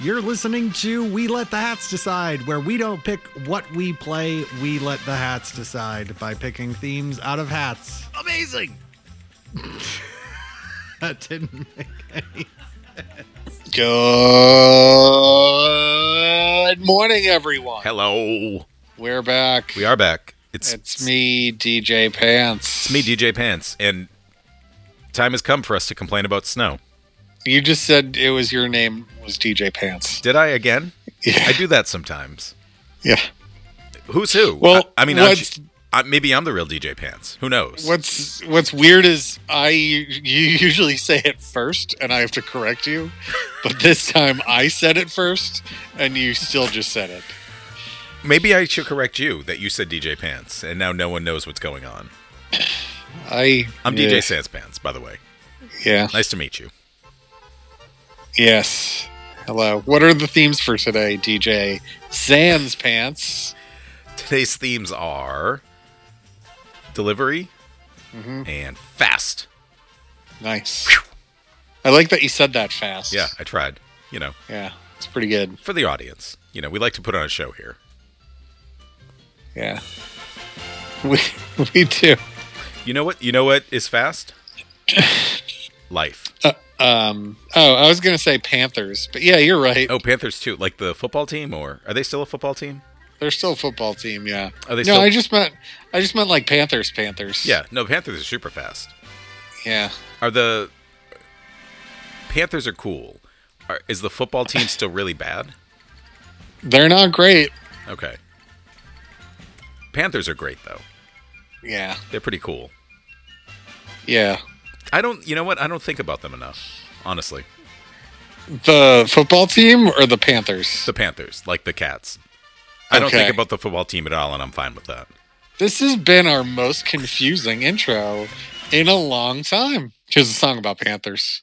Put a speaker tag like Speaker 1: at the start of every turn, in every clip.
Speaker 1: You're listening to We Let the Hats Decide, where we don't pick what we play, we let the hats decide by picking themes out of hats.
Speaker 2: Amazing.
Speaker 1: That didn't make any.
Speaker 2: Good morning, everyone.
Speaker 3: Hello.
Speaker 2: We're back.
Speaker 3: We are back. It's
Speaker 2: It's me, DJ Pants.
Speaker 3: It's me, DJ Pants, and time has come for us to complain about snow.
Speaker 2: You just said it was your name was DJ Pants.
Speaker 3: Did I again?
Speaker 2: Yeah.
Speaker 3: I do that sometimes.
Speaker 2: Yeah.
Speaker 3: Who's who?
Speaker 2: Well,
Speaker 3: I, I mean, I'm, I, maybe I'm the real DJ Pants. Who knows?
Speaker 2: What's What's weird is I you usually say it first, and I have to correct you, but this time I said it first, and you still just said it.
Speaker 3: Maybe I should correct you that you said DJ Pants, and now no one knows what's going on.
Speaker 2: I
Speaker 3: I'm
Speaker 2: yeah,
Speaker 3: DJ Sans Pants, by the way.
Speaker 2: Yeah.
Speaker 3: Nice to meet you.
Speaker 2: Yes. Hello. What are the themes for today, DJ Sans Pants?
Speaker 3: Today's themes are delivery
Speaker 2: Mm-hmm.
Speaker 3: and fast.
Speaker 2: Nice. I like that you said that fast.
Speaker 3: Yeah, I tried. You know,
Speaker 2: Yeah. It's pretty good.
Speaker 3: for the audience. You know, we like to put on a show here.
Speaker 2: Yeah. We we do.
Speaker 3: You know what? You know what is fast? Life.
Speaker 2: Um. Oh, I was gonna say Panthers, but yeah, you're right.
Speaker 3: Oh, Panthers too. Like the football team, or are they still a football team?
Speaker 2: They're still a football team. Yeah.
Speaker 3: Are they
Speaker 2: no,
Speaker 3: still?
Speaker 2: I just meant I just meant like Panthers. Panthers.
Speaker 3: yeah, no. Panthers are super fast.
Speaker 2: Yeah.
Speaker 3: Are the Panthers are cool? Are, is the football team still really bad?
Speaker 2: They're not great.
Speaker 3: Okay. Panthers are great though.
Speaker 2: Yeah.
Speaker 3: They're pretty cool.
Speaker 2: Yeah.
Speaker 3: I don't. You know what? I don't think about them enough. Honestly,
Speaker 2: The football team or the Panthers?
Speaker 3: the Panthers, like the Cats. I don't
Speaker 2: Okay.
Speaker 3: think about the football team at all, and I'm fine with that.
Speaker 2: This has been our most confusing intro in a long time. Here's a song about Panthers.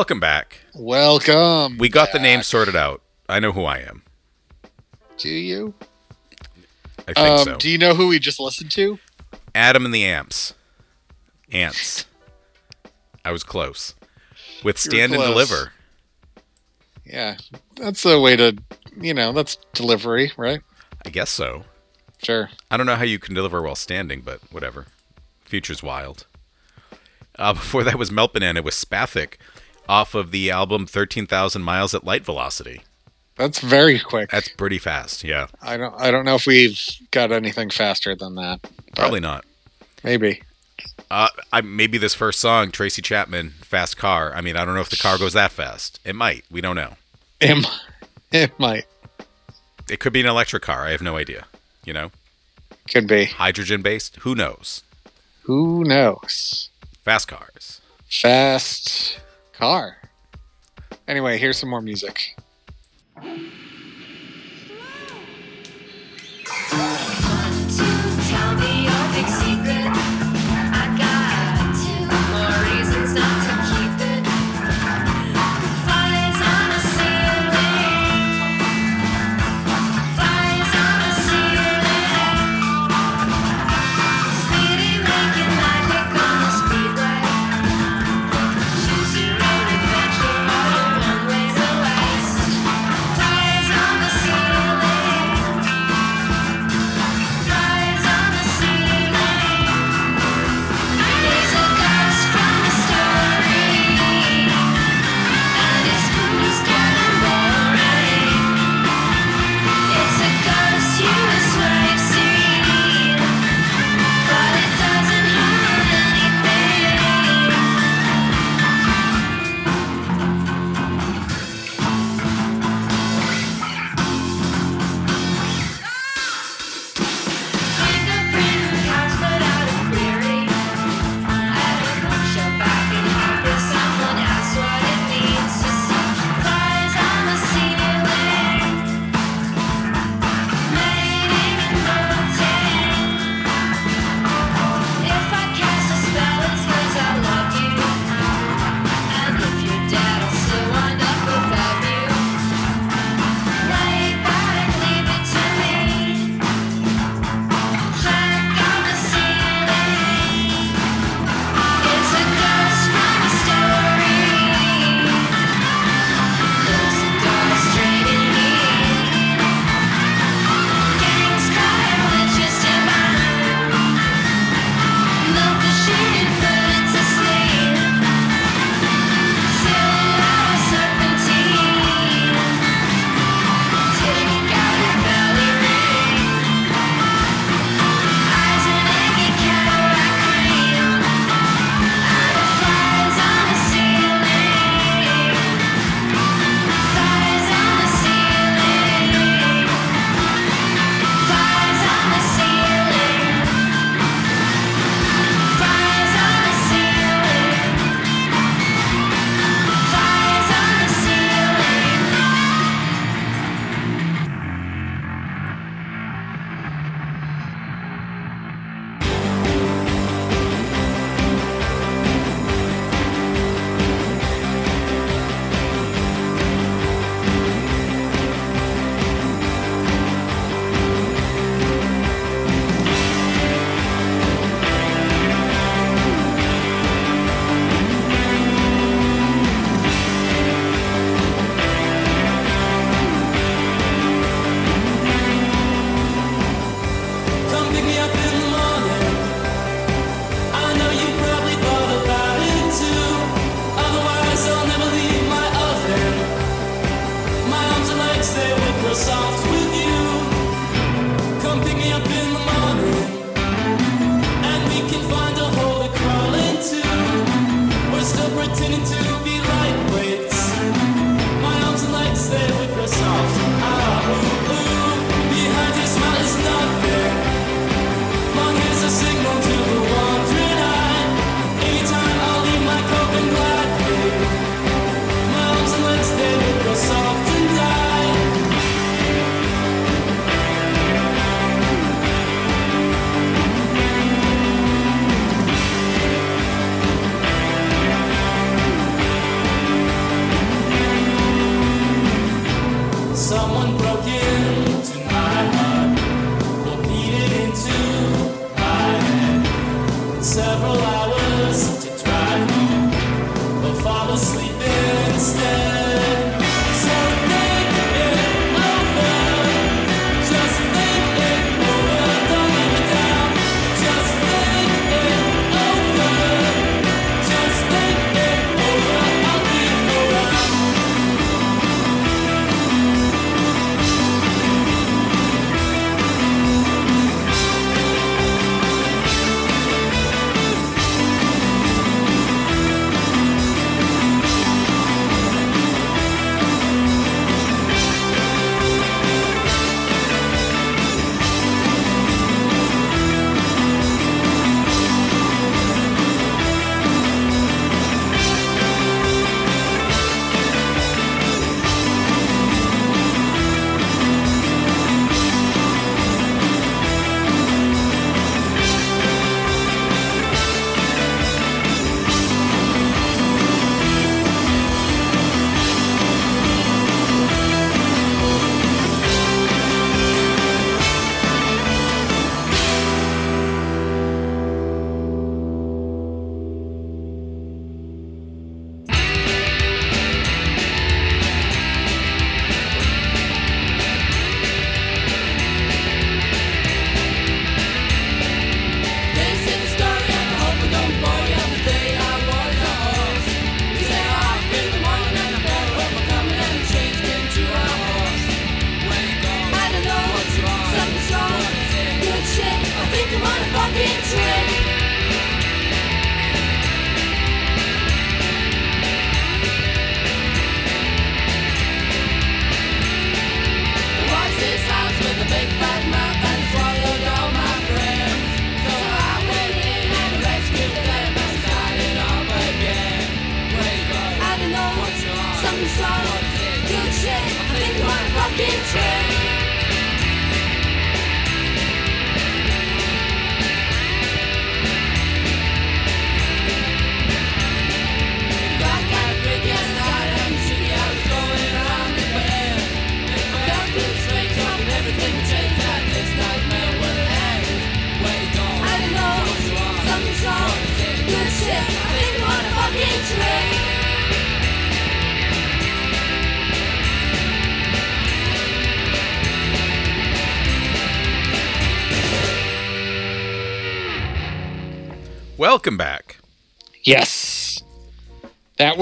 Speaker 3: Welcome back.
Speaker 2: Welcome.
Speaker 3: We got the name sorted out. I know who I am.
Speaker 2: Do you?
Speaker 3: I think
Speaker 2: Um,
Speaker 3: so.
Speaker 2: Do you know who we just listened to?
Speaker 3: Adam and the Amps. Ants. I was close. With Stand and. Deliver.
Speaker 2: Yeah, that's a way to, you know, that's delivery, right?
Speaker 3: I guess so.
Speaker 2: Sure.
Speaker 3: I don't know how you can deliver while standing, but whatever. Future's wild. Uh, before that was Melt Banana with Spathic off of the album 13,000 Miles at Light Velocity.
Speaker 2: That's very quick.
Speaker 3: That's pretty fast, yeah.
Speaker 2: I don't. I don't know if we've got anything faster than that.
Speaker 3: Probably not.
Speaker 2: Maybe.
Speaker 3: Uh, I, maybe this first song, Tracy Chapman, Fast Car. I mean, I don't know if the car goes that fast. It might. We don't know.
Speaker 2: It, it might.
Speaker 3: It could be an electric car. I have no idea. You know?
Speaker 2: Could be.
Speaker 3: Hydrogen based? Who knows?
Speaker 2: Who knows?
Speaker 3: Fast cars.
Speaker 2: Fast car. Anyway, here's some more music.
Speaker 4: Two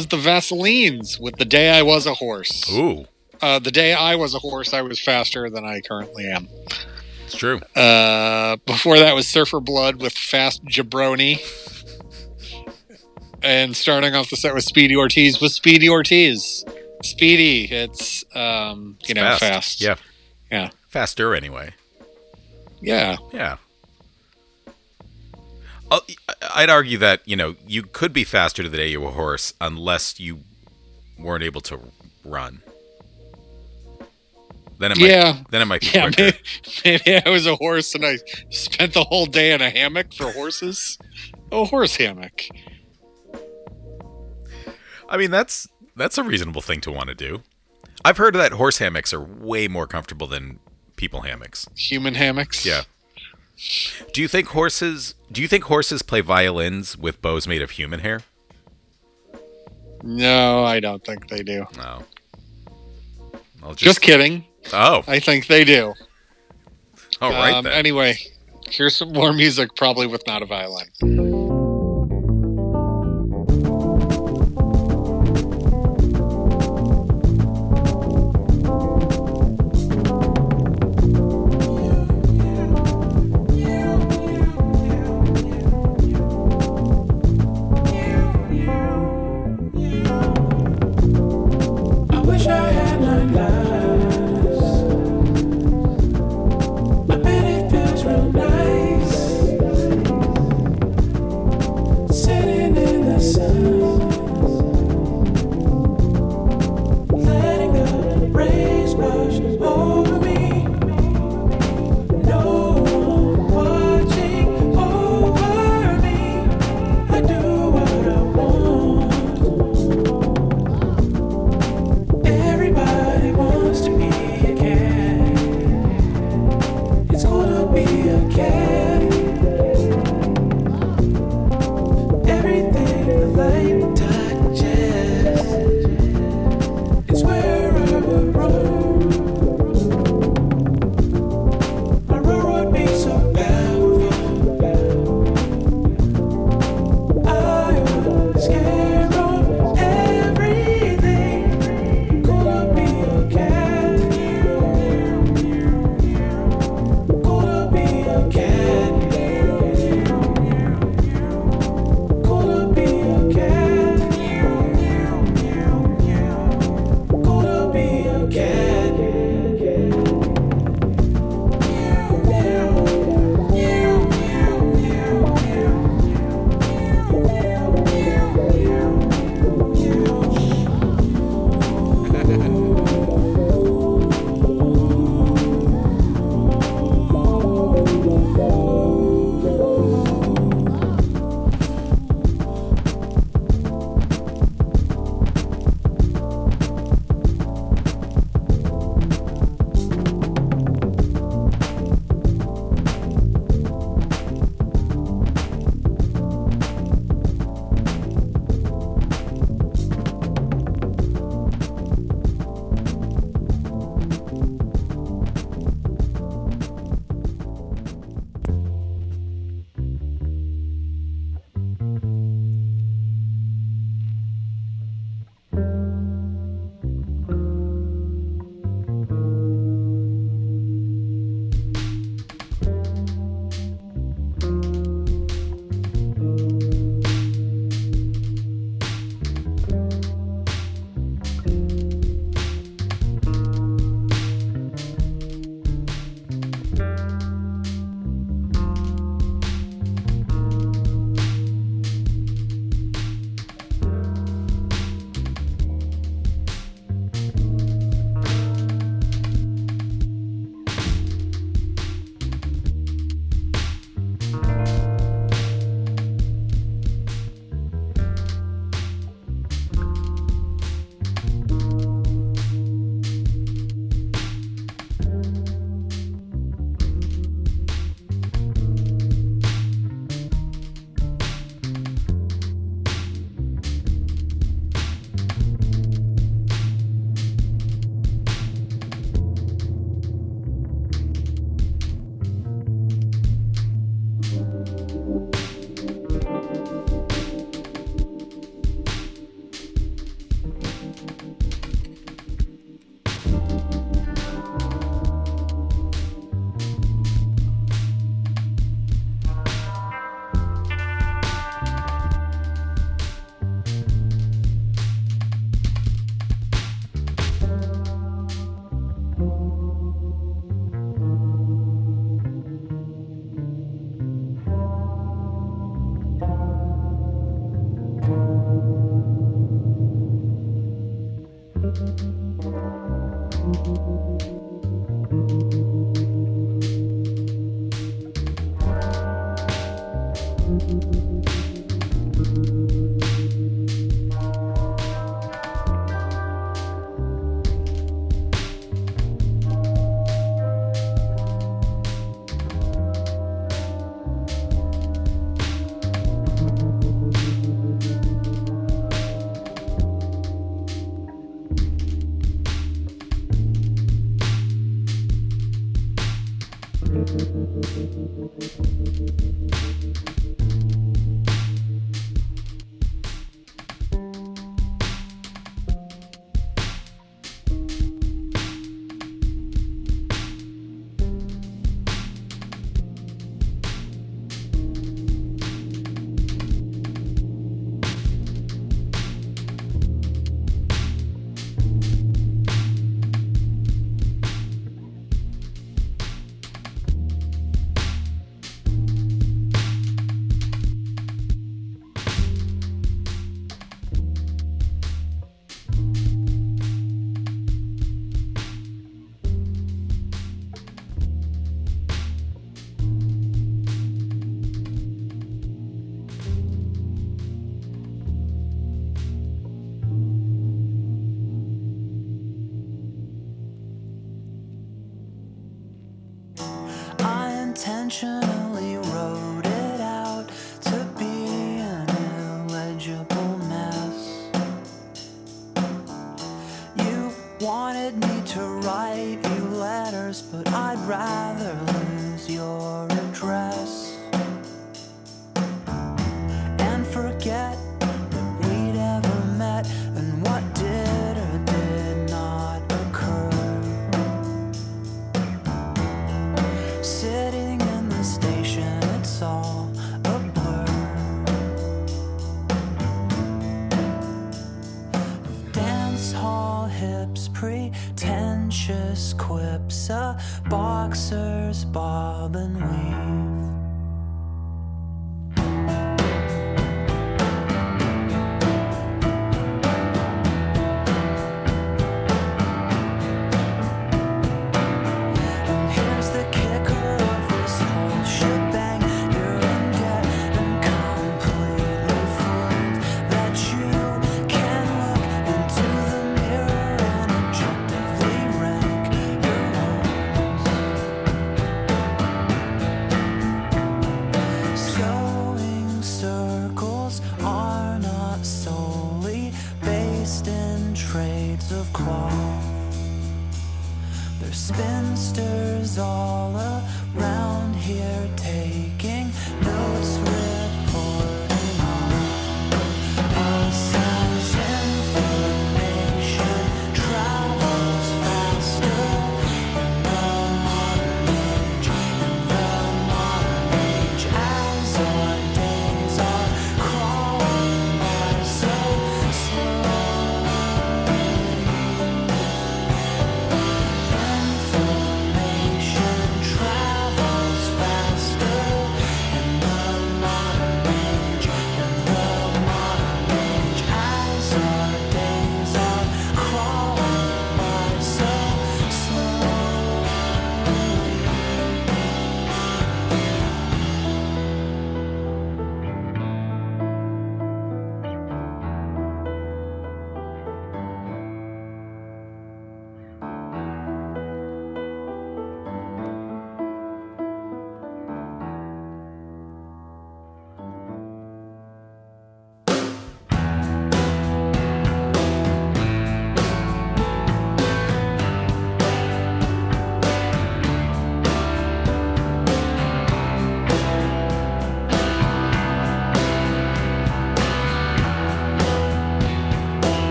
Speaker 5: was the
Speaker 2: Vaselines with the day I was a horse.
Speaker 3: Ooh,
Speaker 2: Uh, the day I was a horse, I was faster than I currently am.
Speaker 3: it's true.
Speaker 2: Uh, before that was Surfer Blood with Fast Jabroni. And starting off the set with Speedy Ortiz with Speedy Ortiz. Speedy, it's um, you know, fast.
Speaker 3: Yeah.
Speaker 2: Yeah.
Speaker 3: Faster anyway.
Speaker 2: Yeah.
Speaker 3: Yeah. Oh, I'll- I'd argue that, you know, you could be faster to the day you were a horse unless you weren't able to run. Then it might,
Speaker 2: Yeah.
Speaker 3: then it might be
Speaker 2: Yeah, maybe, maybe I was a horse and I spent the whole day in a hammock for horses. A horse hammock.
Speaker 3: I mean, that's that's a reasonable thing to want to do. I've heard that horse hammocks are way more comfortable than people hammocks.
Speaker 2: Human hammocks.
Speaker 3: Yeah. Do you think horses do you think horses play violins with bows made of human hair?
Speaker 2: No, I don't think they do.
Speaker 3: No.
Speaker 2: Just,
Speaker 3: just,
Speaker 2: kidding.
Speaker 3: Oh,
Speaker 2: I think they do.
Speaker 3: all right
Speaker 2: um,
Speaker 3: then.
Speaker 2: Anyway, here's some more music, probably with not a violin.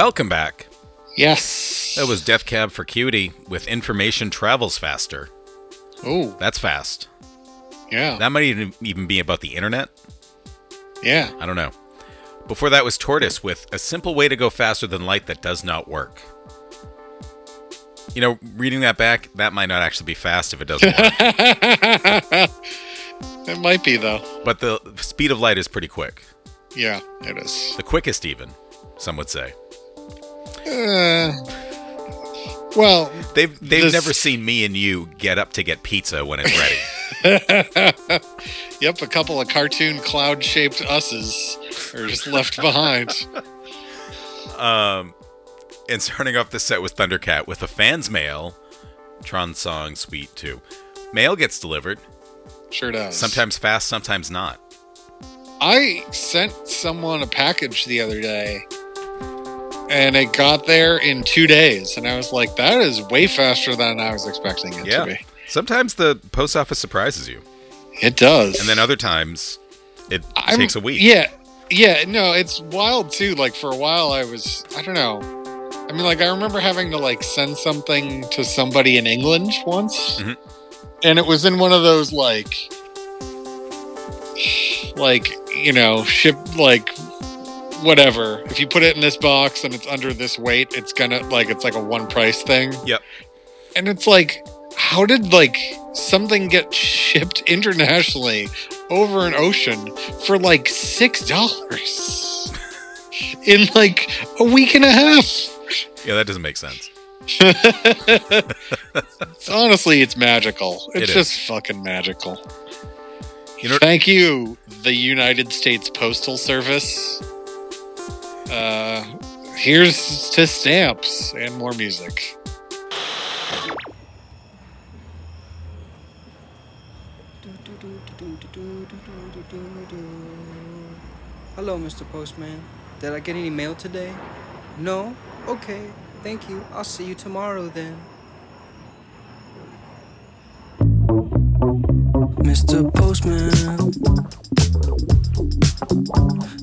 Speaker 3: Welcome back.
Speaker 2: Yes.
Speaker 3: That was Death Cab for Cutie with Information Travels Faster.
Speaker 2: Oh,
Speaker 3: That's fast.
Speaker 2: yeah.
Speaker 3: That might even even be about the internet.
Speaker 2: yeah.
Speaker 3: I don't know. Before that was Tortoise with a simple way to go faster than light that does not work. You know, reading that back, that might not actually be fast if it doesn't work.
Speaker 2: It might be though.
Speaker 3: but the speed of light is pretty quick.
Speaker 2: Yeah, it is.
Speaker 3: The quickest, even, some would say.
Speaker 2: Uh, well,
Speaker 3: They've they've
Speaker 2: This-
Speaker 3: never seen me and you get up to get pizza when it's ready.
Speaker 2: yep, a couple of cartoon cloud-shaped us's are just left behind.
Speaker 3: um, and starting off the set with Thundercat with a fan's mail, Tron song Suite 2. Mail gets delivered,
Speaker 2: Sure does.
Speaker 3: sometimes fast, sometimes not.
Speaker 2: I sent someone a package the other day and it got there in two days. And I was like, that is way faster than I was expecting it
Speaker 3: Yeah.
Speaker 2: to be.
Speaker 3: Sometimes the post office surprises you,
Speaker 2: It does.
Speaker 3: and then other times it
Speaker 2: I'm-
Speaker 3: takes a week.
Speaker 2: Yeah. Yeah, no, it's wild too. Like for a while, I was, I don't know. I mean, like I remember having to like send something to somebody in England once,
Speaker 3: Mhm.
Speaker 2: and it was in one of those like, like you know, ship like whatever. If you put it in this box and it's under this weight, it's gonna like it's like a one price thing.
Speaker 3: Yep.
Speaker 2: And it's like, how did like something get shipped internationally over an ocean for like six dollars in like a week and a half?
Speaker 3: Yeah, that doesn't make sense.
Speaker 2: It's- honestly, it's magical. It's
Speaker 3: It
Speaker 2: just fucking magical.
Speaker 3: You know-
Speaker 2: Thank you, the United States Postal Service. Uh, here's to stamps and more music.
Speaker 6: Hello, Mr. Postman. Did I get any mail today? No? Okay, thank you. I'll see you tomorrow then. Mr. Postman.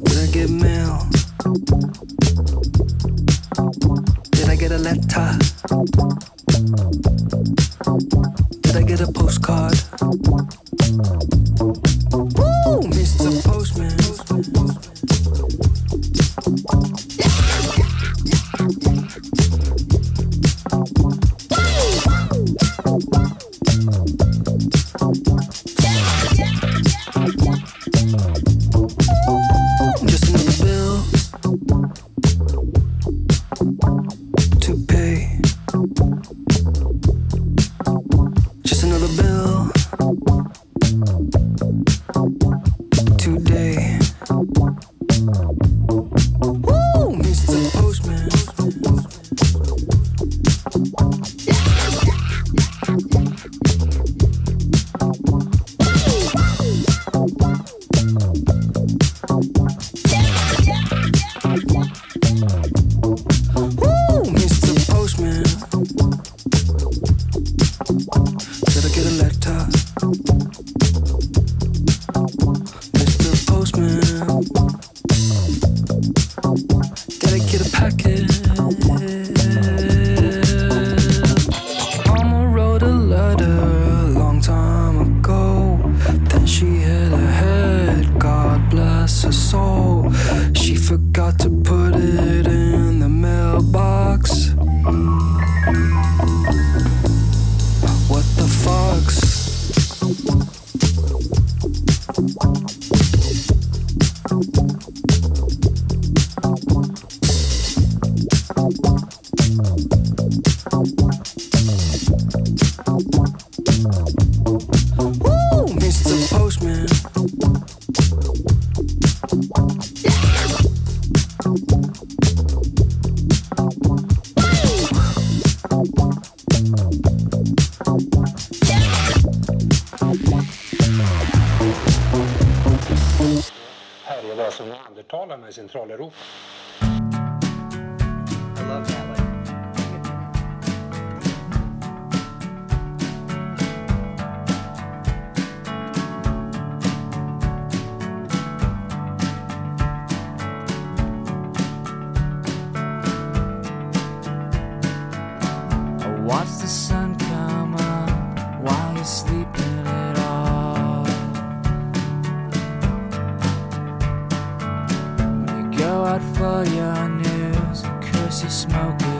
Speaker 6: Did I get mail? Did I get a letter? Did I get a postcard? Woo, Mr. Postman. Just
Speaker 7: your news, curse your smoker's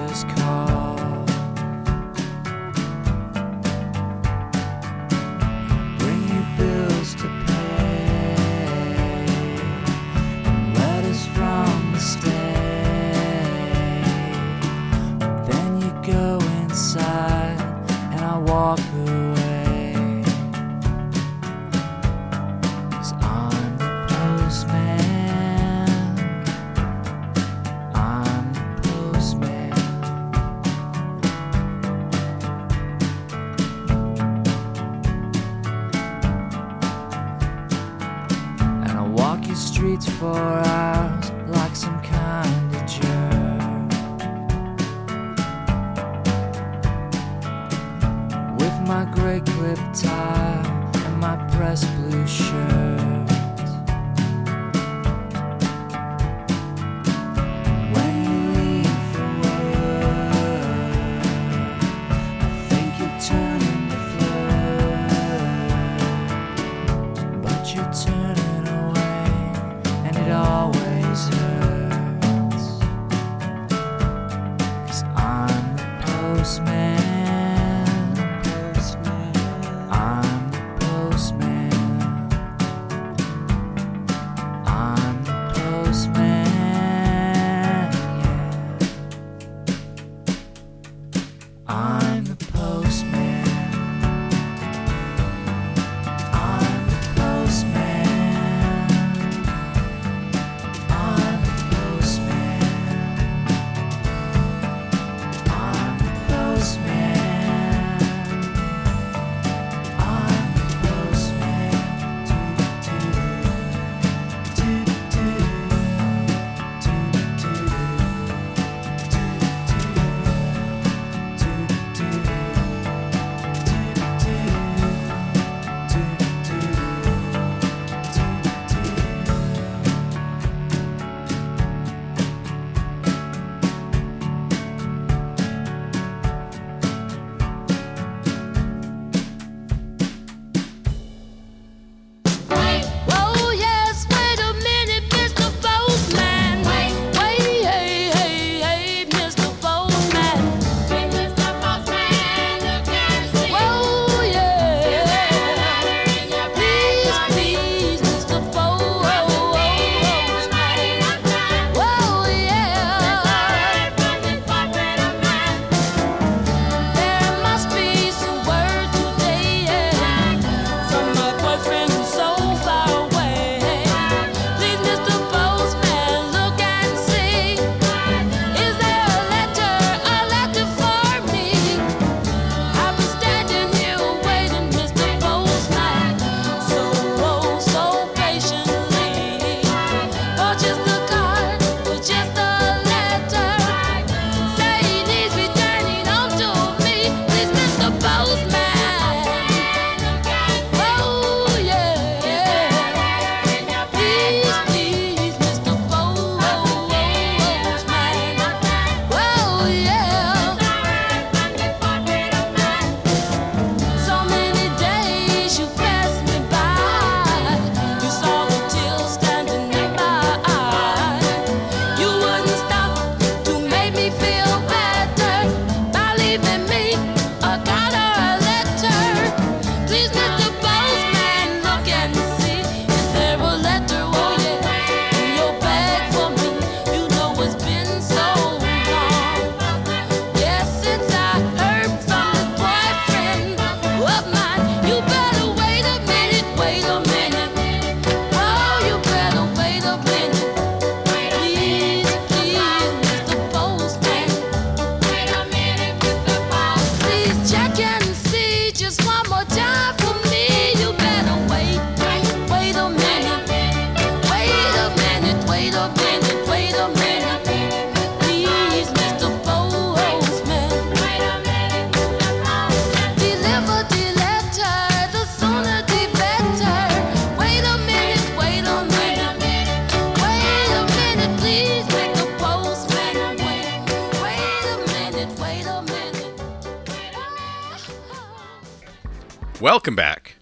Speaker 3: Welcome back.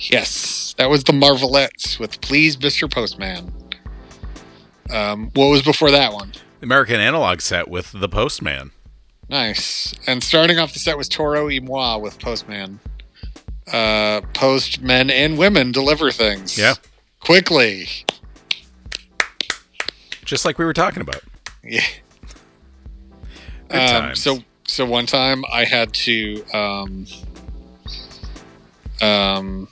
Speaker 2: Yes, that was the Marvelettes with "Please, Mr. Postman." Um, what was before that one?
Speaker 3: American Analog set with The Postman.
Speaker 2: Nice. And starting off the set was Toro y Moi with Postman. Uh, post men and women deliver things.
Speaker 3: Yeah.
Speaker 2: Quickly.
Speaker 3: Just like we were talking about.
Speaker 2: Yeah.
Speaker 3: Good
Speaker 2: Um,
Speaker 3: times.
Speaker 2: so so one time I had to um, um,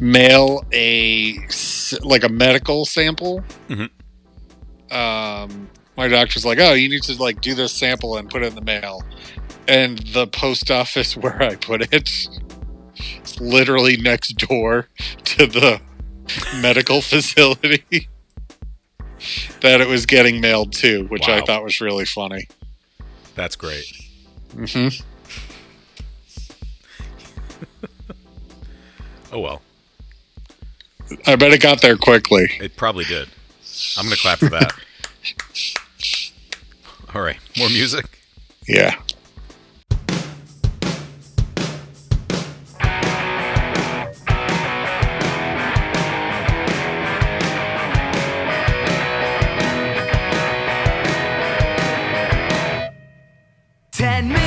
Speaker 2: mail a like a medical sample.
Speaker 3: Mhm.
Speaker 2: Um, my doctor's like, "Oh, you need to like do this sample and put it in the mail." And the post office where I put it, it's literally next door to the medical facility that it was getting mailed to, which I thought was really funny.
Speaker 3: That's great.
Speaker 2: hmm
Speaker 3: Oh well,
Speaker 2: I bet it got there quickly.
Speaker 3: it probably did. I'm gonna clap for that. All right, more music.
Speaker 2: Yeah.
Speaker 8: Ten minutes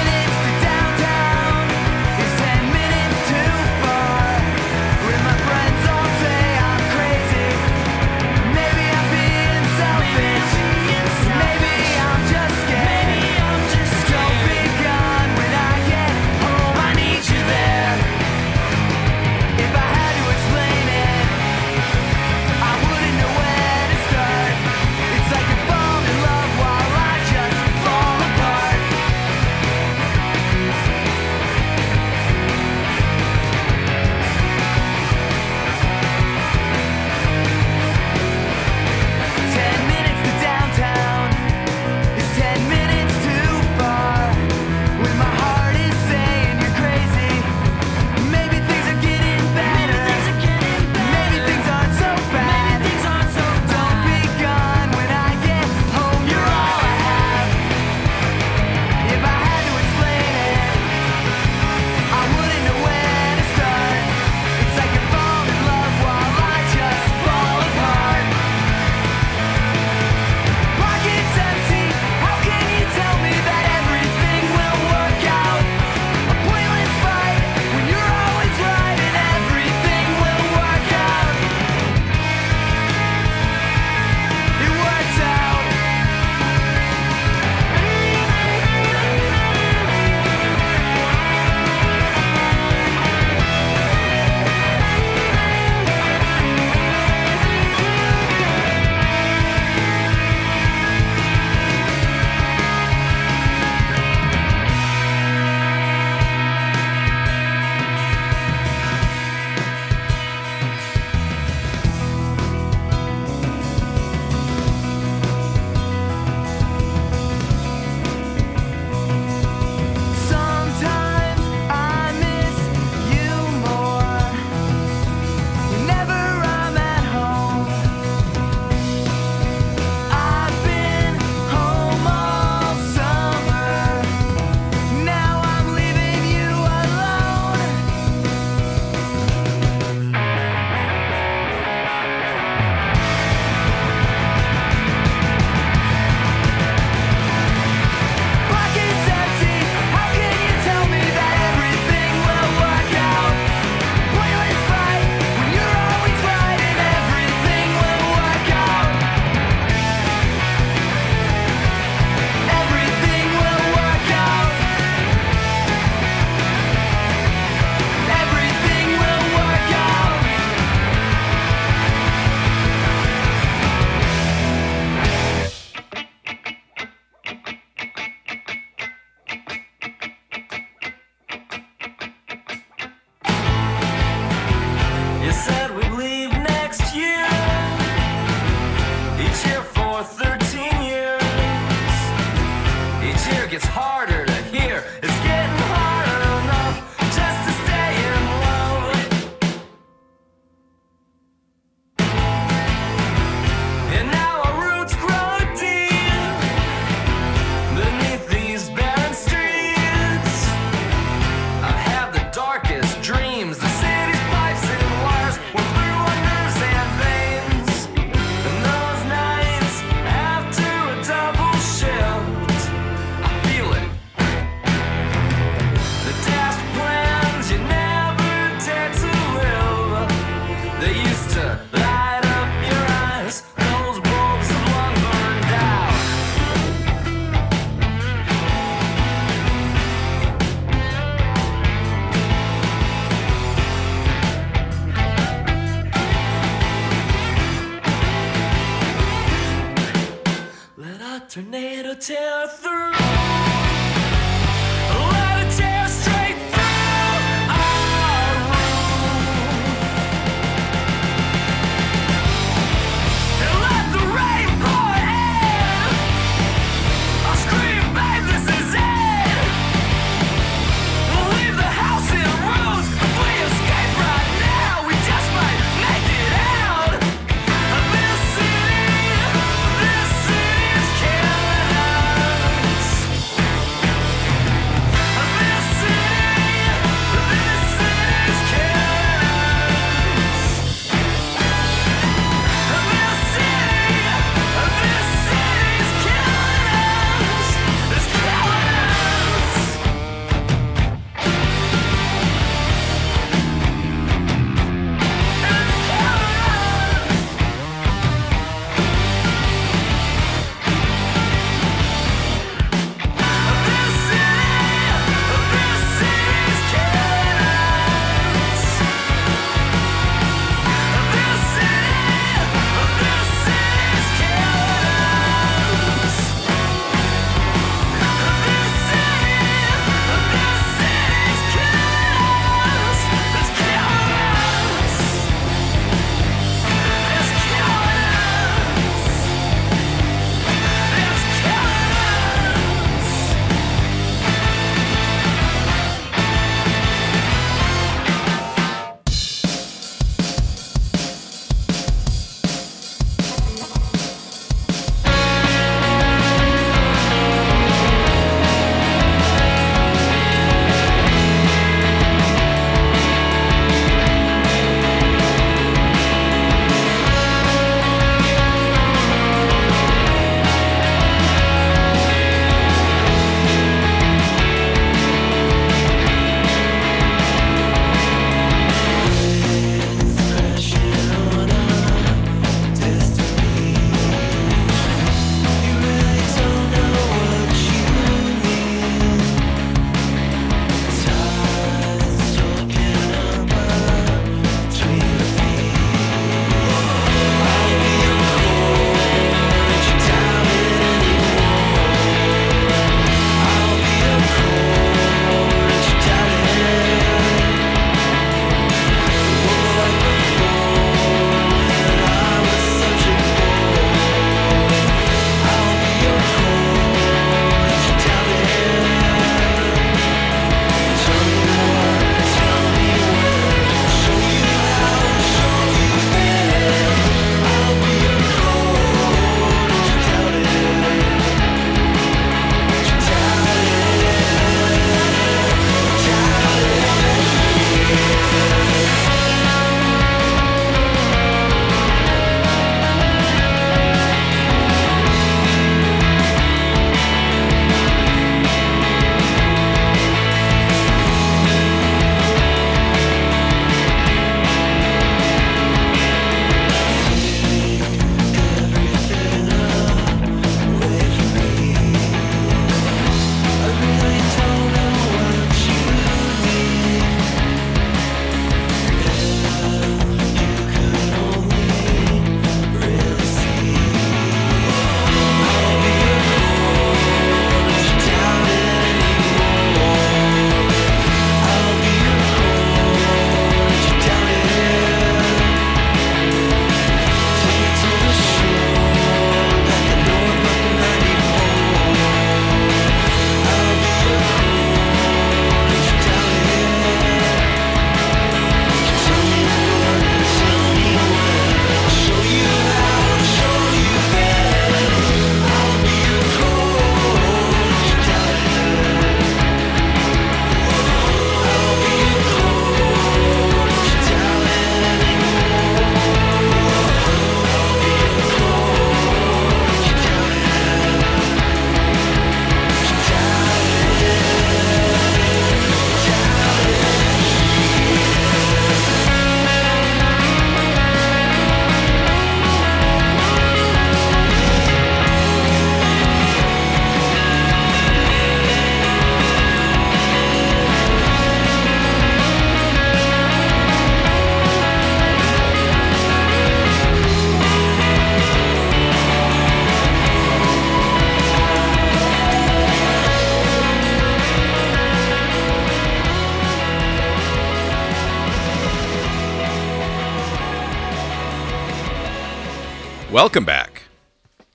Speaker 3: Welcome back.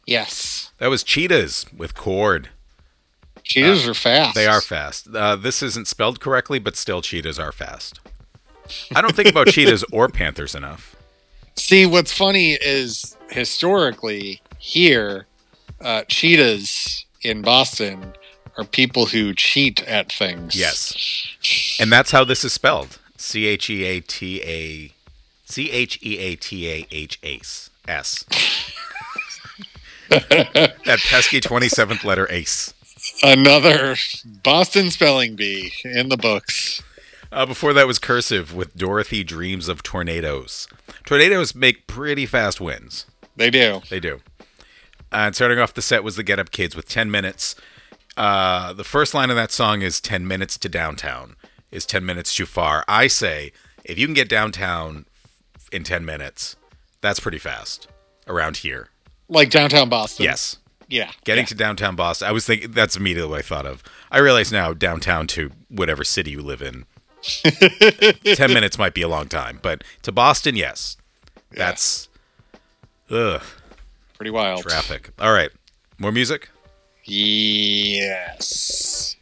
Speaker 9: Yes.
Speaker 3: That was Cheatahs with Cord.
Speaker 9: Cheetahs are fast.
Speaker 3: They are fast. Uh, this isn't spelled correctly, but still, cheetahs are fast. I don't think about cheetahs or panthers enough.
Speaker 9: See, what's funny is historically here, uh, cheetahs in Boston are people who cheat at things.
Speaker 3: Yes. And that's how this is spelled C H E A T A C H E A T A H ace. S. that pesky 27th letter ace.
Speaker 9: Another Boston spelling bee in the books.
Speaker 3: Uh, before that was cursive with Dorothy Dreams of Tornadoes. Tornadoes make pretty fast winds.
Speaker 9: They do.
Speaker 3: They do. And starting off the set was the Get Up Kids with 10 minutes. Uh, the first line of that song is 10 minutes to downtown. Is 10 minutes too far? I say if you can get downtown in 10 minutes, that's pretty fast around here.
Speaker 9: Like downtown Boston.
Speaker 3: Yes.
Speaker 9: Yeah.
Speaker 3: Getting
Speaker 9: yeah.
Speaker 3: to downtown Boston, I was thinking that's immediately what I thought of. I realize now downtown to whatever city you live in, 10 minutes might be a long time, but to Boston, yes. That's ugh,
Speaker 9: pretty wild.
Speaker 3: traffic. All right. More music?
Speaker 9: Yes.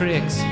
Speaker 10: Tricks.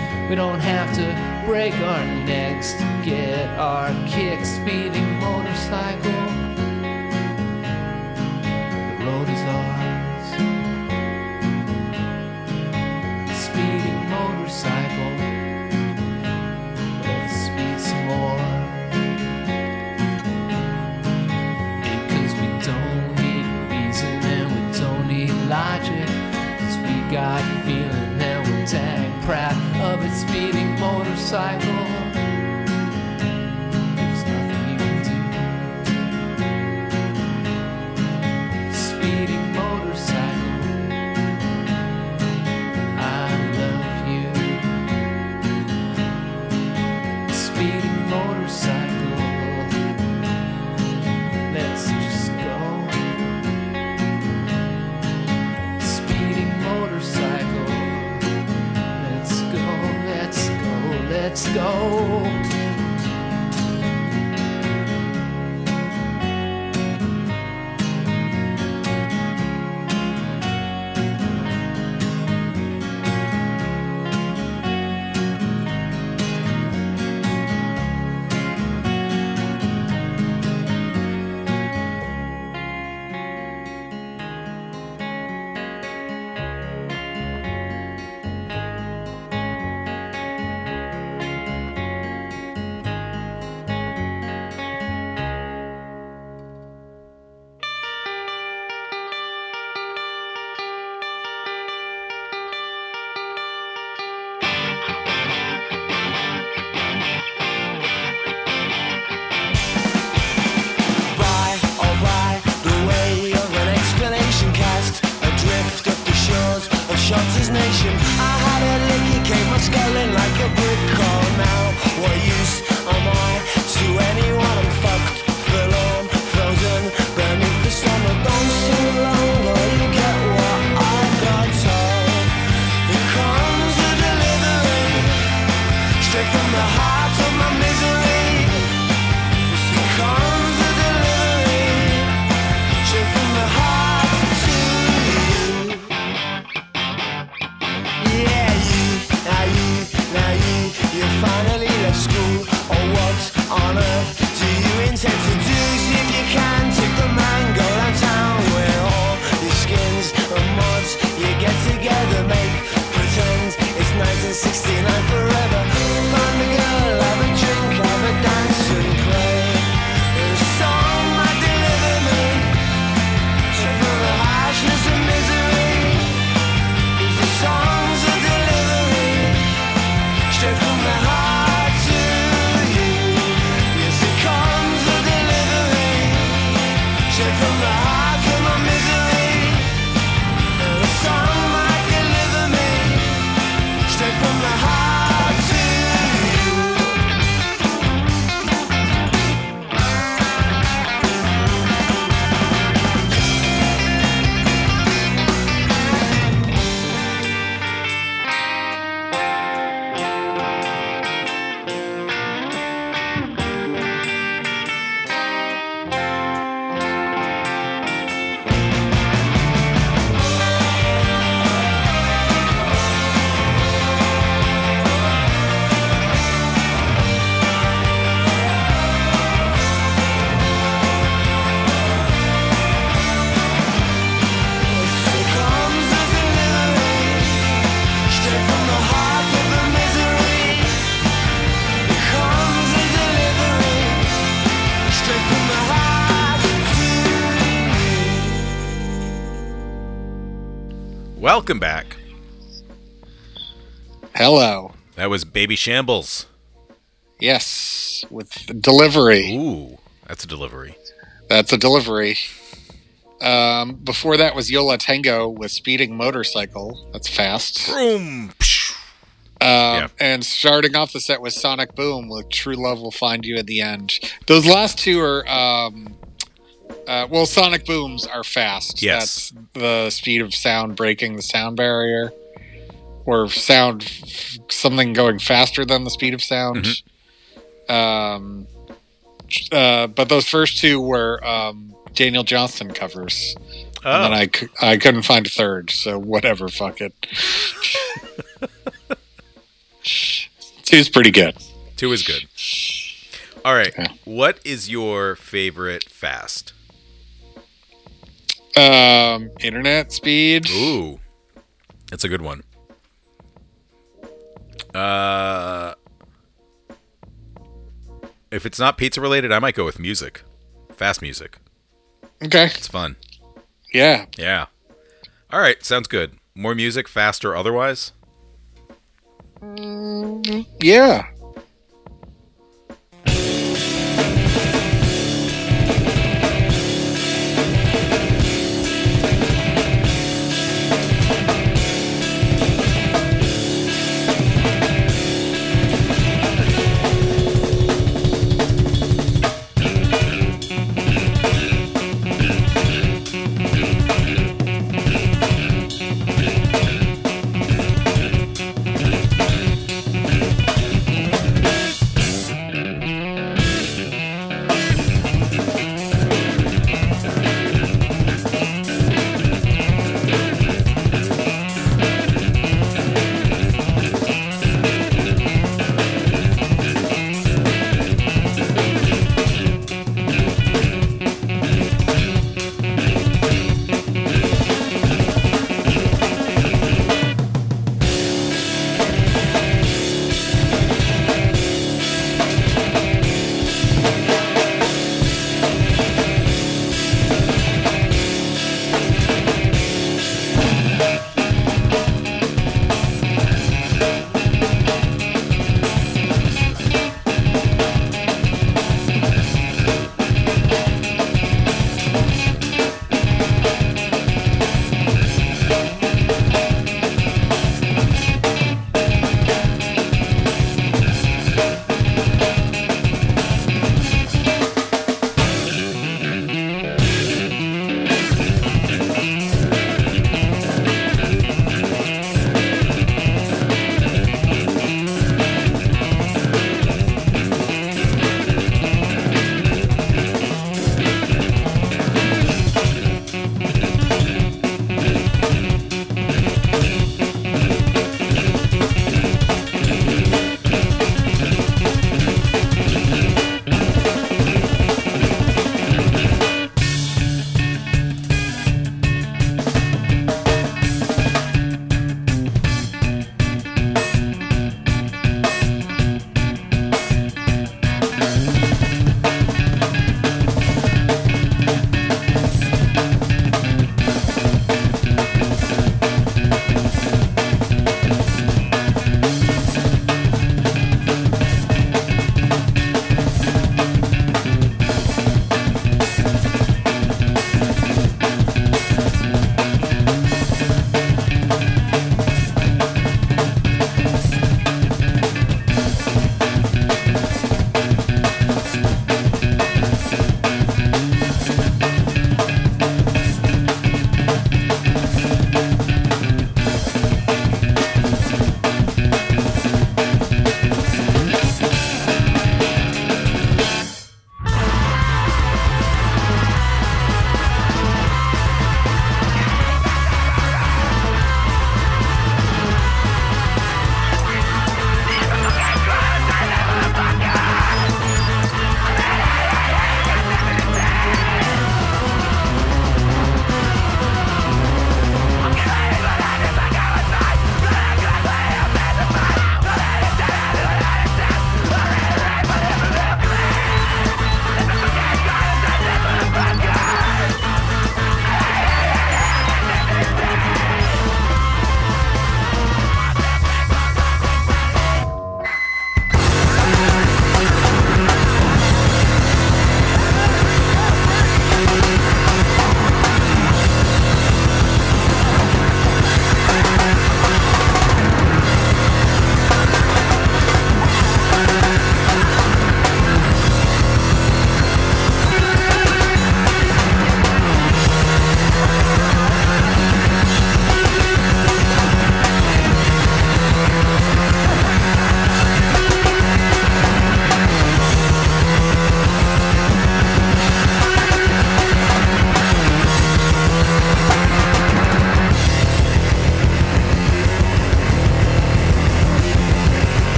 Speaker 3: Welcome back.
Speaker 2: Hello.
Speaker 3: That was Babyshambles.
Speaker 2: Yes, with delivery.
Speaker 3: Ooh, that's a delivery.
Speaker 2: That's a delivery. Um, before that was Yo La Tengo with Speeding Motorcycle. That's fast.
Speaker 3: Boom.
Speaker 2: Um, And starting off the set was Sonic Boom with True Love Will Find You at the End. Those last two are, um, uh, well, Sonic Booms are fast.
Speaker 3: Yes.
Speaker 2: That's the speed of sound breaking the sound barrier, or sound, something going faster than the speed of sound. Um, uh, but those first two were um, Daniel Johnston covers.
Speaker 3: Oh.
Speaker 2: And then I, I couldn't find a third, so whatever, fuck it. Two's pretty good.
Speaker 3: Two is good. All right. What is your favorite fast?
Speaker 2: Um, internet speed.
Speaker 3: Ooh, that's a good one. Uh, if it's not pizza related, I might go with music. Fast music.
Speaker 2: Okay.
Speaker 3: It's fun.
Speaker 2: Yeah.
Speaker 3: Yeah. All right. Sounds good. More music, fast or otherwise.
Speaker 2: Yeah.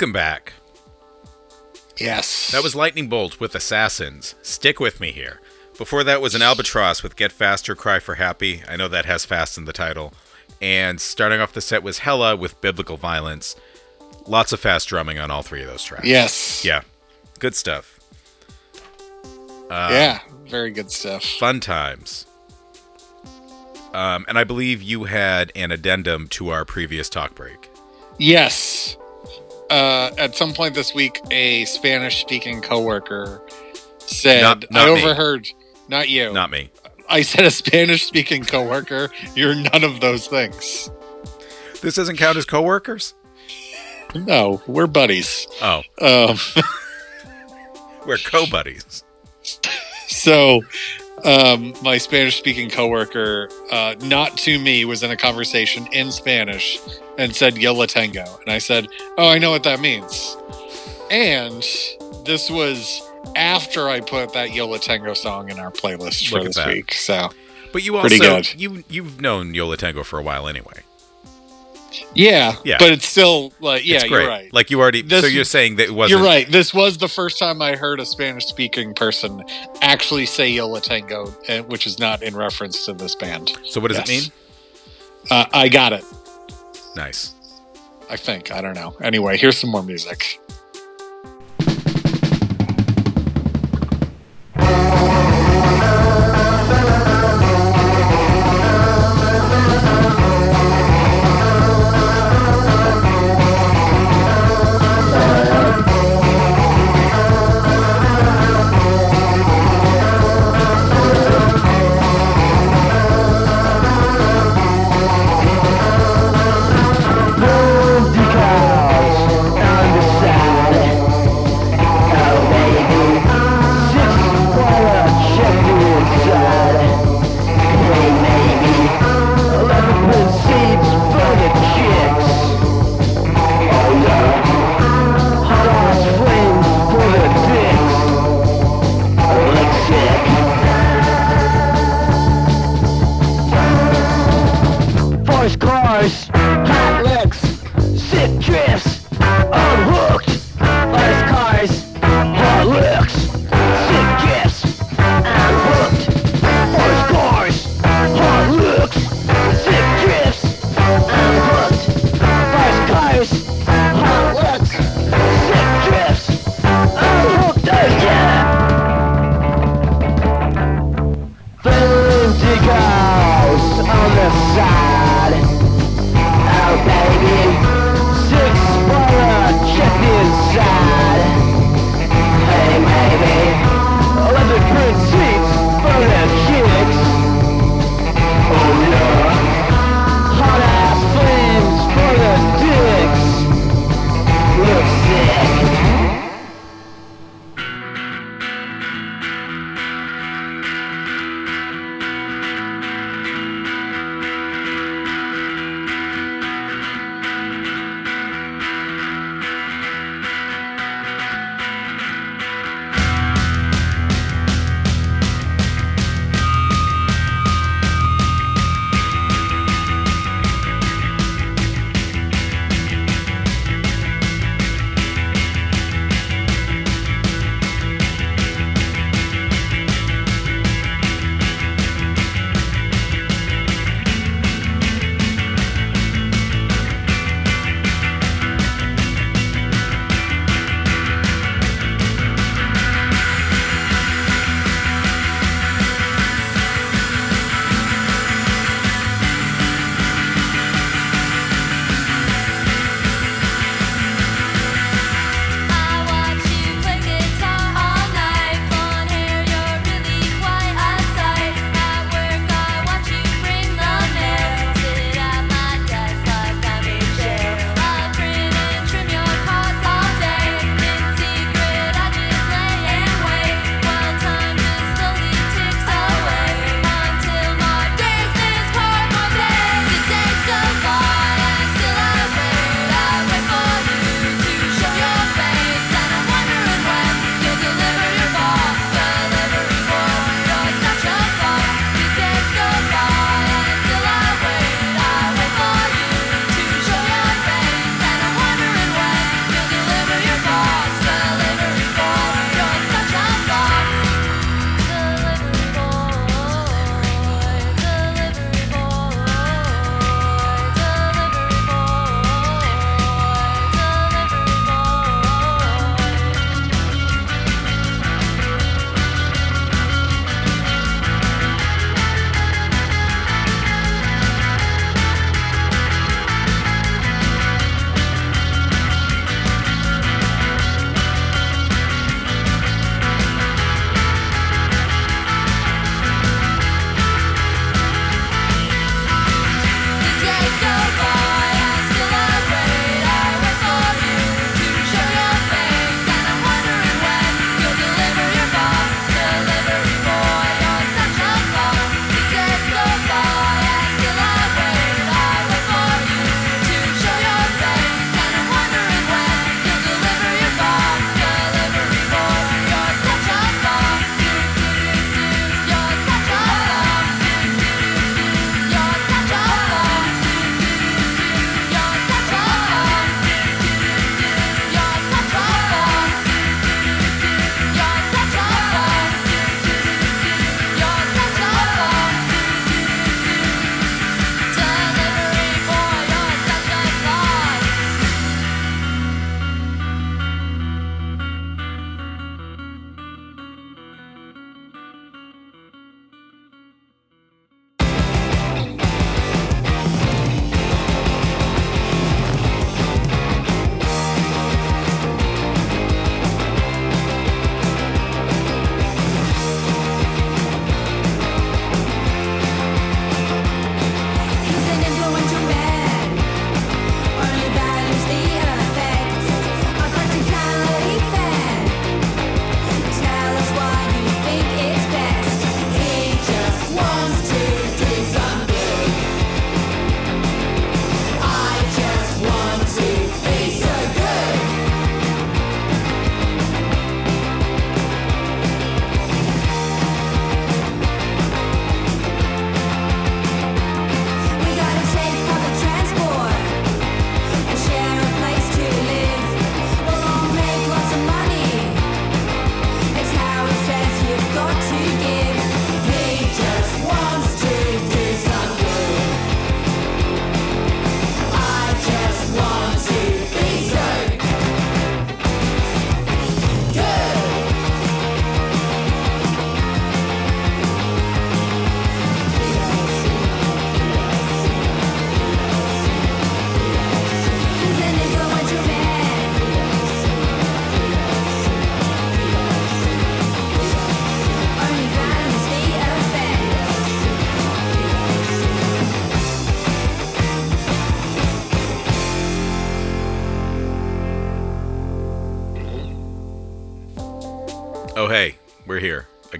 Speaker 3: Welcome back.
Speaker 2: Yes.
Speaker 3: That was Lightning Bolt with Assassins. Stick with me here. Before that was an Albatross with Get Faster, Cry for Happy. I know that has fast in the title. And starting off the set was Hella with Biblical Violence. Lots of fast drumming on all three of those tracks.
Speaker 2: Yes.
Speaker 3: Yeah. Good stuff. Uh,
Speaker 2: yeah. Very good stuff.
Speaker 3: Fun times. Um, and I believe you had an addendum to our previous talk break.
Speaker 2: Yes. Uh, at some point this week, a Spanish speaking coworker said,
Speaker 3: Not- not
Speaker 2: I
Speaker 3: me.
Speaker 2: overheard, not you.
Speaker 3: Not me.
Speaker 2: I said a Spanish speaking coworker. You're none of those things.
Speaker 3: This doesn't count as coworkers?
Speaker 2: No, we're buddies.
Speaker 3: Oh,
Speaker 2: Um,
Speaker 3: we're co-buddies.
Speaker 2: so, um, my Spanish speaking coworker, uh, not to me, was in a conversation in Spanish and said Yo la tengo. And I said, Oh, I know what that means. And this was after I put that Yo la tengo song in our playlist for
Speaker 3: Look
Speaker 2: this
Speaker 3: that.
Speaker 2: week. So,
Speaker 3: But you also you you've known Yo La Tengo for a while anyway.
Speaker 2: Yeah,
Speaker 3: Yeah.
Speaker 2: but it's still like, yeah, you're right.
Speaker 3: Like you already.
Speaker 2: This-
Speaker 3: so you're saying that it wasn't.
Speaker 2: You're right. This was the first time I heard a Spanish speaking person actually say Yo la tengo, uh, which is not in reference to this band.
Speaker 3: So what does
Speaker 2: Yes.
Speaker 3: it mean?
Speaker 2: Uh, I got it.
Speaker 3: Nice.
Speaker 2: I think. I don't know. Anyway, here's some more music.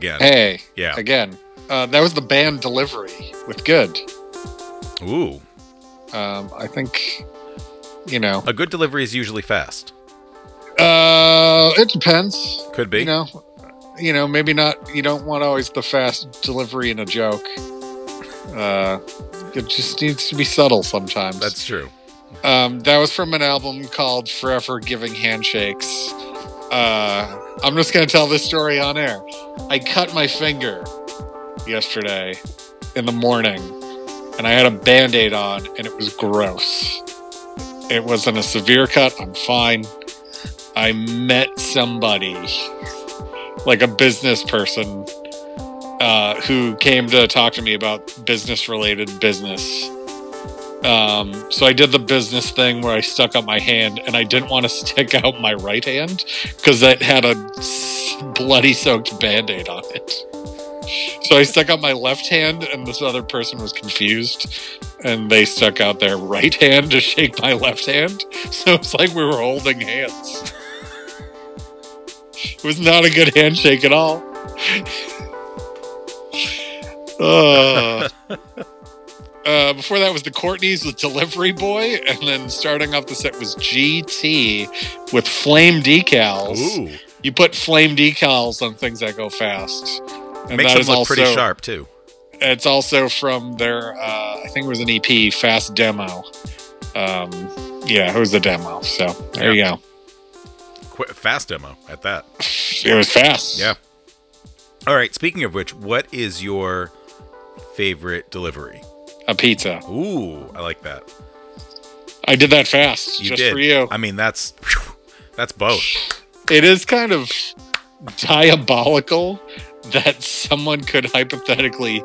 Speaker 3: Again.
Speaker 2: Hey,
Speaker 3: Yeah.
Speaker 2: again. Uh, that was the band delivery with good.
Speaker 3: Ooh.
Speaker 2: Um, I think, you know,
Speaker 3: A good delivery is usually fast.
Speaker 2: uh, it depends.
Speaker 3: Could be.
Speaker 2: You know, you know, maybe not. You don't want always the fast delivery in a joke. Uh, it just needs to be subtle sometimes.
Speaker 3: That's true.
Speaker 2: Um, that was from an album called Forever Giving Handshakes. Uh, I'm just going to tell this story on air. I cut my finger yesterday in the morning and I had a band aid on and it was gross. It wasn't a severe cut. I'm fine. I met somebody, like a business person, uh, who came to talk to me about business related business. Um, so I did the business thing where I stuck up my hand and I didn't want to stick out my right hand because that had a bloody soaked band aid on it. So I stuck out my left hand and this other person was confused and they stuck out their right hand to shake my left hand. So it's like we were holding hands. It was not a good handshake at all. Uh, uh, before that was the Courtneys with Delivery Boy, and then starting off the set was GT with Flame Decals.
Speaker 3: Ooh.
Speaker 2: You put flame decals on things that go fast. And
Speaker 3: Makes
Speaker 2: that
Speaker 3: them
Speaker 2: is
Speaker 3: look pretty sharp too.
Speaker 2: It's also from their, uh, I think it was an EP, Fast Demo. Um, yeah, it was the demo. So there you go.
Speaker 3: Qu- fast demo at that.
Speaker 2: It was fast.
Speaker 3: Yeah. All right. Speaking of which, what is your favorite delivery?
Speaker 2: A pizza.
Speaker 3: Ooh, I like that.
Speaker 2: I did that fast
Speaker 3: You
Speaker 2: just
Speaker 3: did.
Speaker 2: for you.
Speaker 3: I mean, that's that's both.
Speaker 2: it is kind of diabolical that someone could hypothetically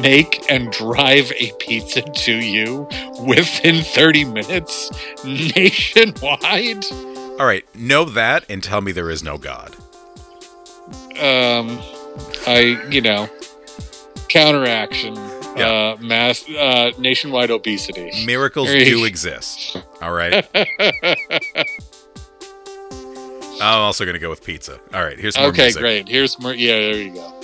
Speaker 2: make and drive a pizza to you within 30 minutes nationwide.
Speaker 3: All right, know that and tell me there is no God.
Speaker 2: Um, I, you know, counteraction,
Speaker 3: Yeah.
Speaker 2: uh, mass, uh, nationwide obesity.
Speaker 3: Miracles do exist. All right. I'm also going to go with pizza. All right, here's more
Speaker 2: okay,
Speaker 3: music.
Speaker 2: great. Here's more. Yeah, there you go.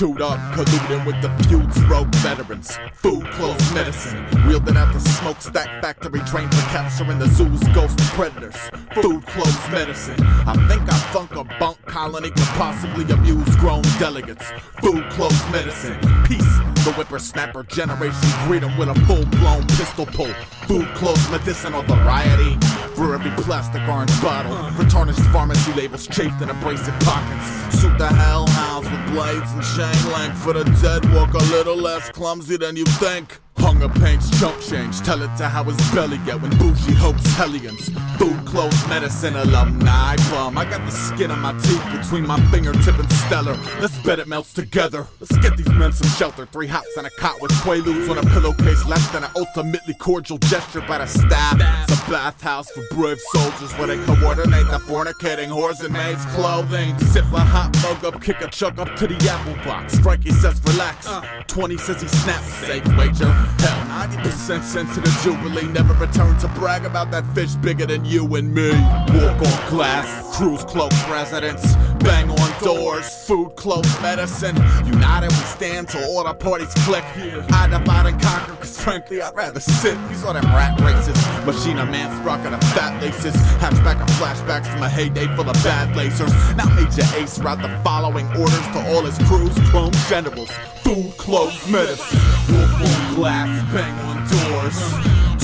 Speaker 11: Chewed up, colluding with the feuds rogue veterans. Food, clothes, medicine. Wielding out the smokestack factory trained for capturing the zoo's ghost predators. Food, clothes, medicine. I think I thunk a bunk colony could possibly abuse grown delegates. Food, clothes, medicine. Peace. The whippersnapper generation greet 'em with a full blown pistol pull. Food, clothes, medicinal variety. For every plastic orange bottle. Tarnished pharmacy labels chafed in abrasive pockets. Suit the hell with blades and chain link. For the dead walk a little less clumsy than you think. Hunger paints chump change. Tell it to how his belly get when bougie hopes hellions. Food, clothes, medicine, alumni bum. I got the skin on my teeth between my fingertip and stellar. Let's bet it melts together. Let's get these men some shelter. Three hots and a cot with quaaludes on a pillowcase left and an ultimately cordial gesture by the staff. It's a bathhouse for brave soldiers where they coordinate the fornicating whores in maids' clothing. Sip a hot mug up, kick a chuck up to the apple box. Frankie says relax. Uh. 20 says he snaps. Safe wager. Hell, 90% sent to the Jubilee. Never return to brag about that fish bigger than you and me. Walk on glass, cruise close residence. Bang on doors, food clothes, medicine. United we stand till all the parties click. I divide and conquer, cause frankly I'd rather sit. These saw them rat races. Machina man sprocket of fat laces. Hatchback of flashbacks from a heyday full of bad lasers. Now Major Ace route the following orders to all his crews. Chrome generals, food clothes, medicine. Walk on glass, bang on doors.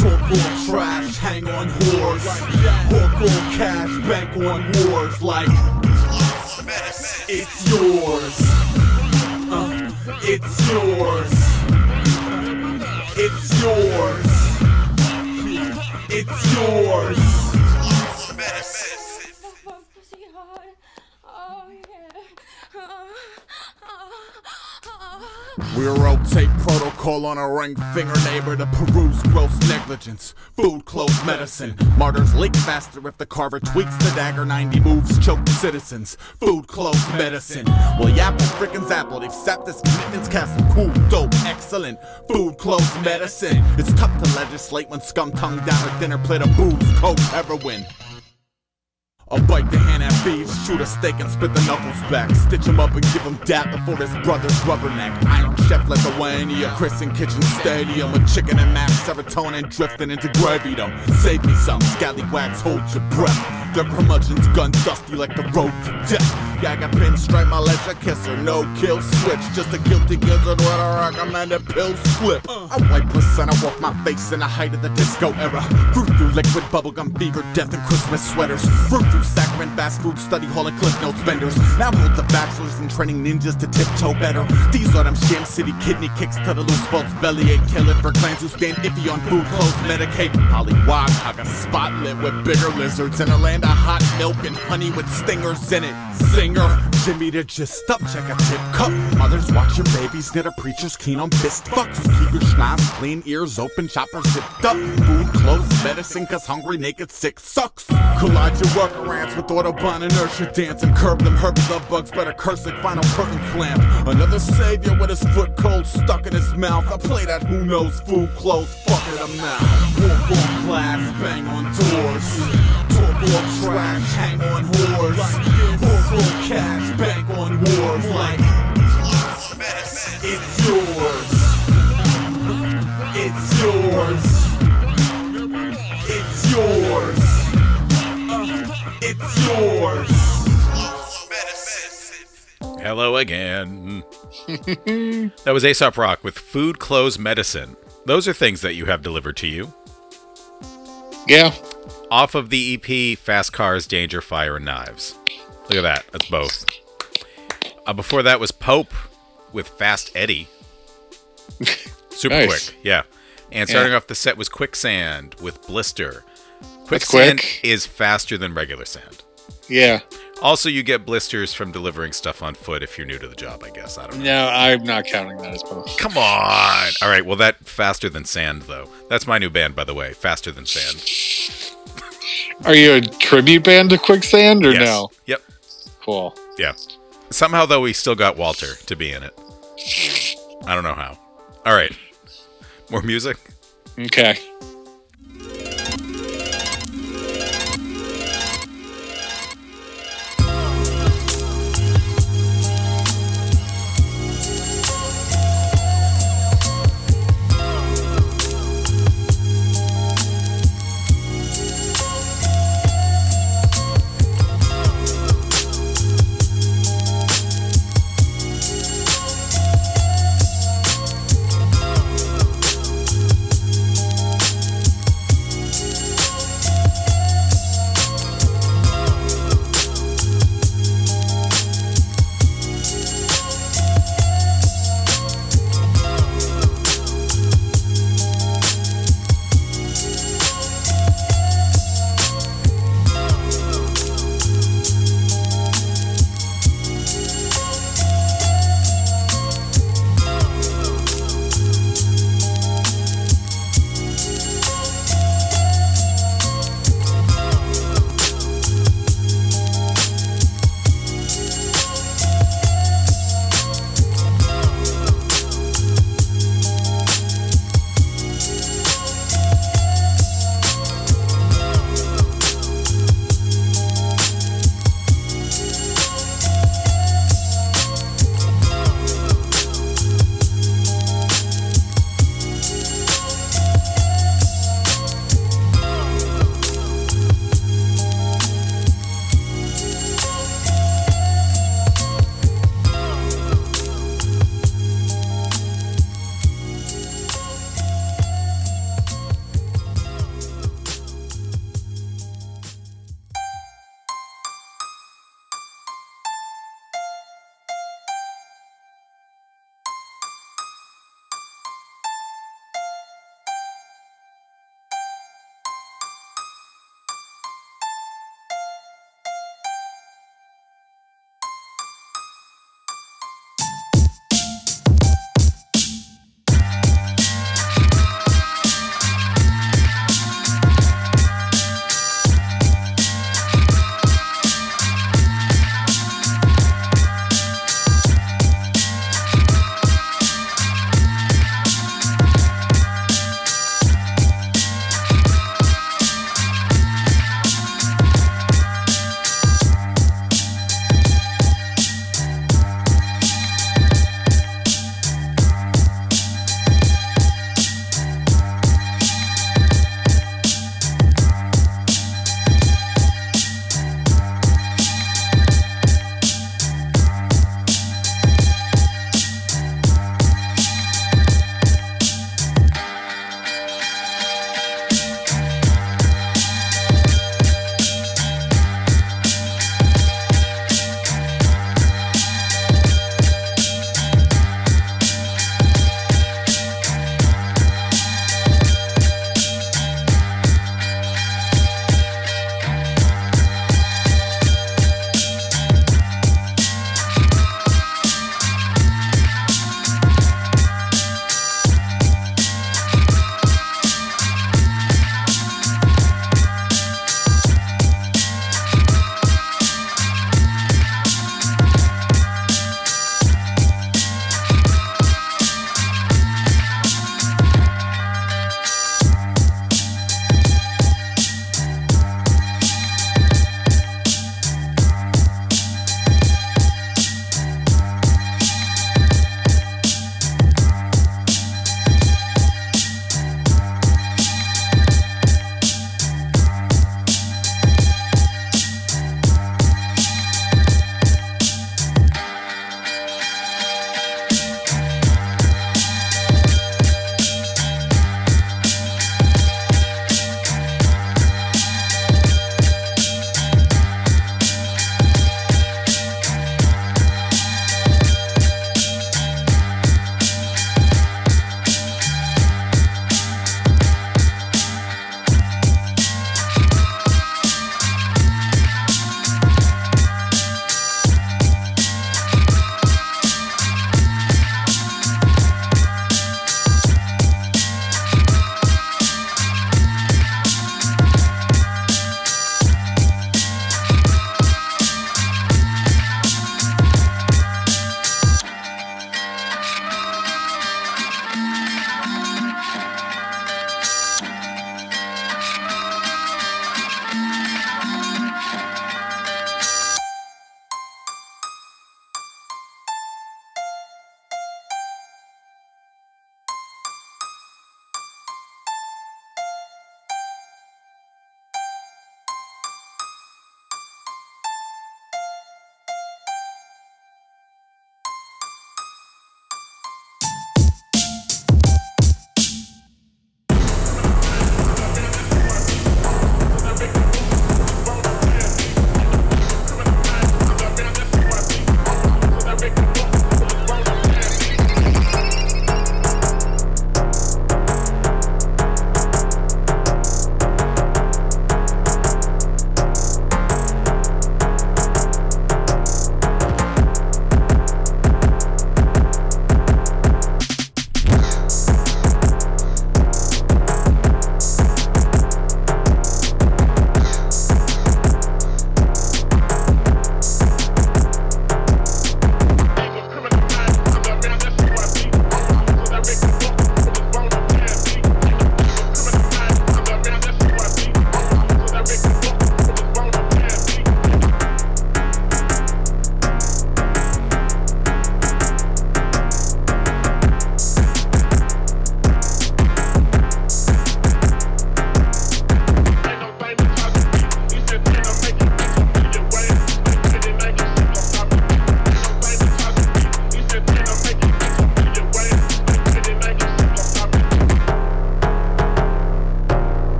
Speaker 11: Talk on trash, hang on whores. Hawk on cash, bank on wars like it's yours. Uh, it's yours. It's yours. It's yours. We rotate protocol on a ring finger neighbor to peruse gross negligence. Food, clothes, medicine. Martyrs leak faster if the carver tweaks the dagger. 90 moves choke citizens. Food, clothes, medicine. Well, Yapple frickin' Zapple. They've sapped this commitment's castle. Cool, dope, excellent. Food, clothes, medicine. It's tough to legislate when scum tongue down a dinner plate of booze, coke, heroin. I'll bite the hand at thieves, shoot a steak and spit the knuckles back. Stitch him up and give him dap before his brother's rubberneck. Iron Chef Lithuania, Crescent Kitchen Stadium with chicken and mashed serotonin drifting into gravy. Them save me some scallywags, hold your breath. Their curmudgeons gun dusty like the road to death. Yeah, I got pinstripe, my leisure kisser, no kill switch. Just a guilty gizzard with a recommended pill slip. I wipe I walk my face in the height of the disco era. Fruit through liquid bubblegum fever, death and Christmas sweaters. Fruit sacrament, fast food study hall and cliff notes vendors. Now hold the bachelors and training ninjas to tiptoe better. These are them sham city kidney kicks to the loose bolts bellyache. Kill it for clans who stand iffy on food, clothes, medicate. Hollywog, hog a spot lit with bigger lizards in a land of hot milk and honey with stingers in it. Singer, Jimmy to just up, check a tip cup. Mothers watch your babies, knit a preacher's keen on fist fucks. Keep your schnoz clean, ears open, choppers zipped up. Food, clothes, medicine, cause hungry, naked, sick sucks. Collide your workarounds with Autobahn inertia dance and curb them herb love bugs, better curse like final curtain clamp. Another savior with his foot cold stuck in his mouth. I play that who knows food, clothes, fuck it, I'm out. Walk on glass, bang on doors. On trash, hang on whores. Hawk on cash, bank on wars like it's yours. It's yours. It's yours.
Speaker 3: Hello again. that was Aesop Rock with Food, Clothes, Medicine. Those are things that you have delivered to you.
Speaker 2: Yeah.
Speaker 3: Off of the EP Fast Cars, Danger, Fire, and Knives. Look at that. That's both. Uh, before that was Pope with Fast Eddie. Super
Speaker 2: Nice.
Speaker 3: quick. Yeah. And
Speaker 2: Yeah.
Speaker 3: starting off the set was Quicksand with Blister. Quicksand
Speaker 2: quick.
Speaker 3: is faster than regular sand.
Speaker 2: Yeah.
Speaker 3: Also, you get blisters from delivering stuff on foot if you're new to the job, I guess. I don't know.
Speaker 2: No, I'm not counting that as both.
Speaker 3: Come on. All right. Well, that faster than sand, though. That's my new band, by the way. Faster than sand.
Speaker 2: Are you a tribute band to Quicksand or
Speaker 3: Yes.
Speaker 2: no?
Speaker 3: Yep.
Speaker 2: Cool.
Speaker 3: Yeah. Somehow, though, we still got Walter to be in it. I don't know how. All right. More music?
Speaker 2: Okay.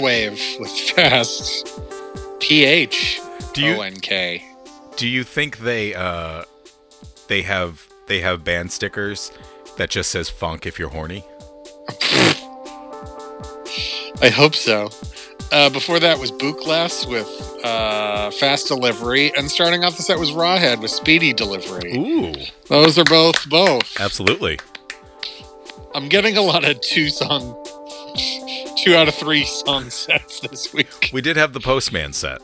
Speaker 12: Wave with Fast. P H
Speaker 3: Do you-
Speaker 12: O N K.
Speaker 3: Do you think they uh they have they have band stickers that just says funk if you're horny?
Speaker 12: I hope so. Uh, before that was Bookless with uh, Fast Delivery, and starting off the set was Rawhead with Speedy Delivery.
Speaker 3: Ooh,
Speaker 12: Those are both both.
Speaker 3: absolutely.
Speaker 12: I'm getting a lot of two song, two out of three song sets this week.
Speaker 3: We did have the Postman set.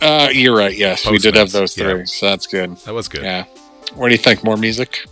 Speaker 12: Uh, you're right. Yes, we did have those three,
Speaker 3: yeah.
Speaker 12: so that's good.
Speaker 3: That was good.
Speaker 12: Yeah. What do you think? More music?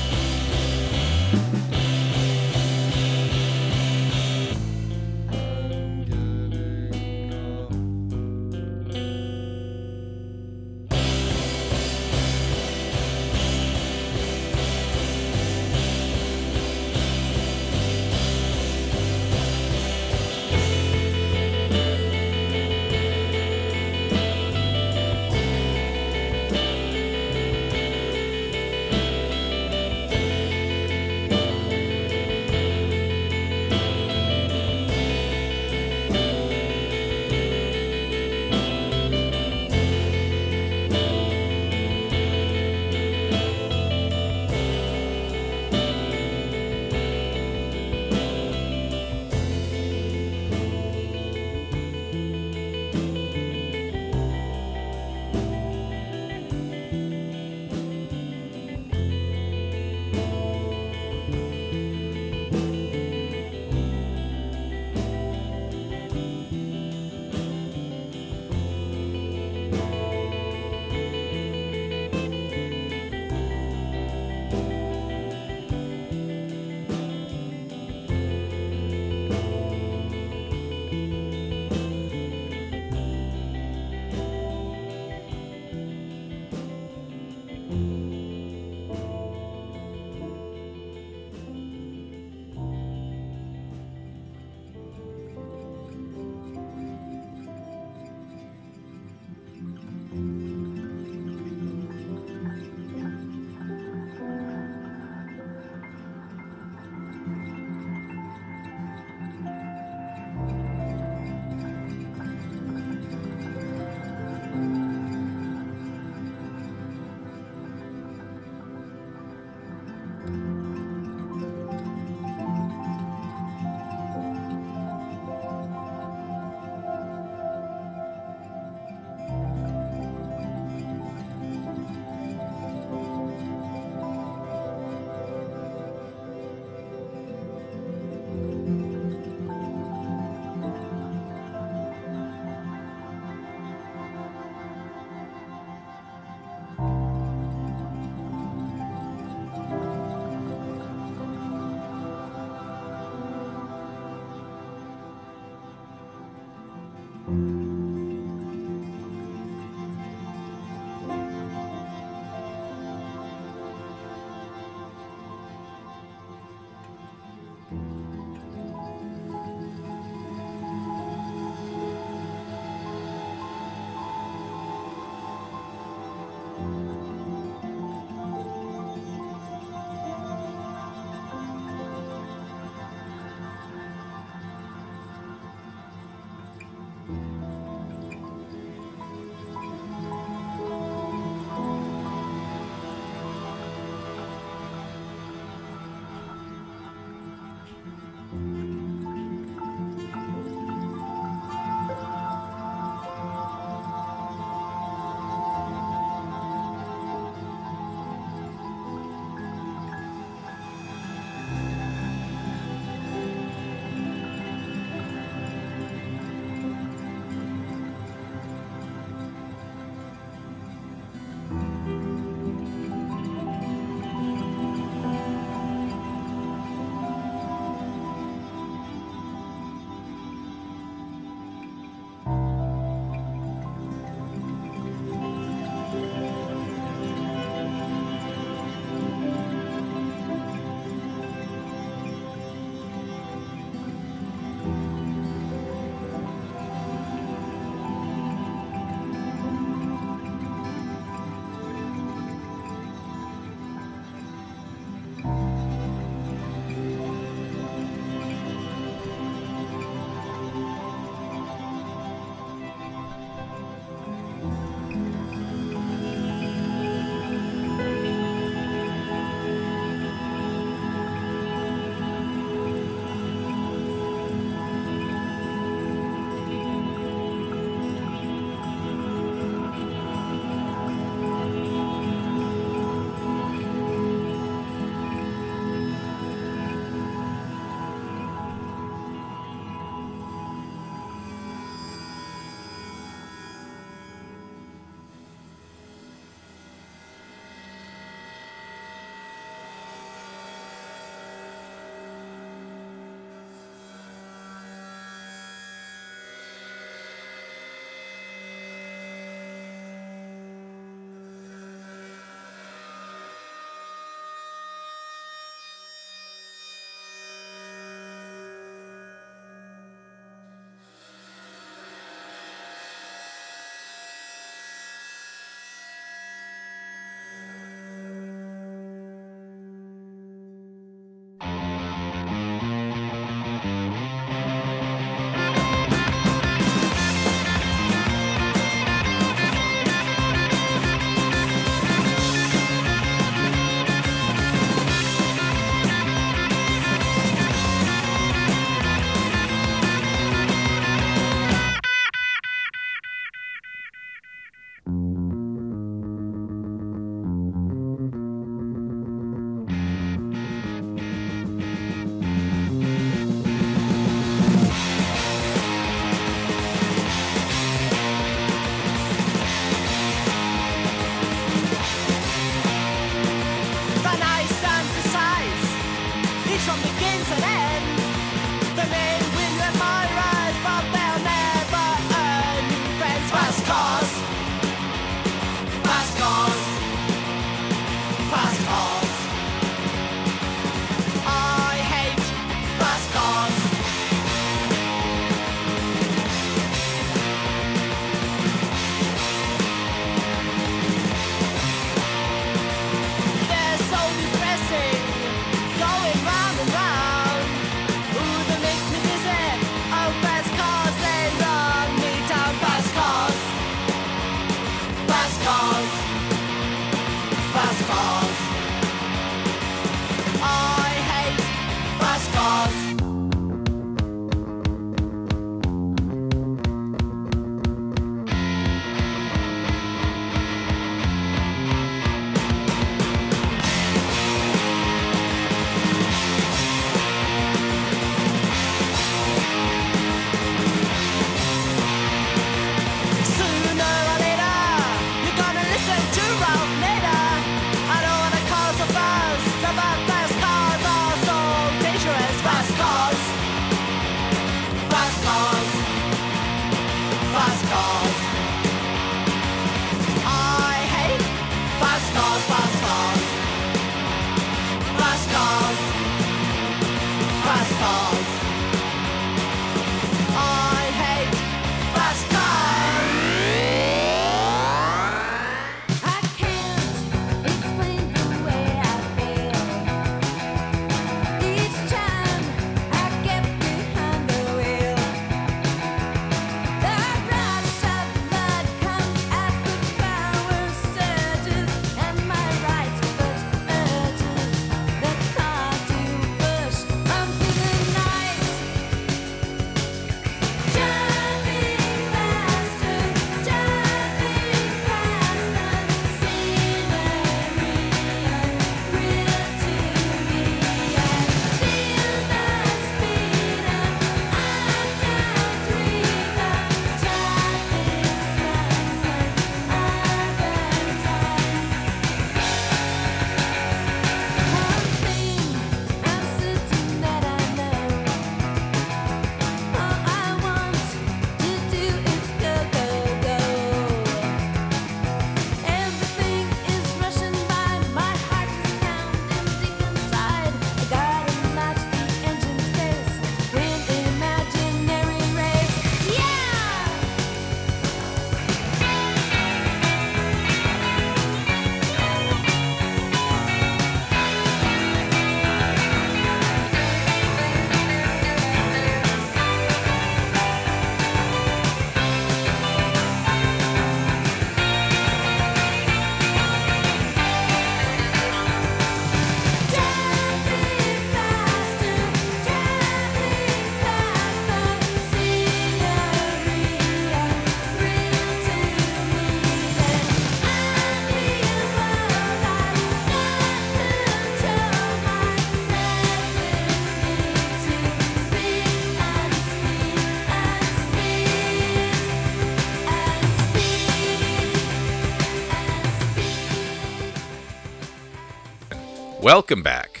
Speaker 3: Welcome back.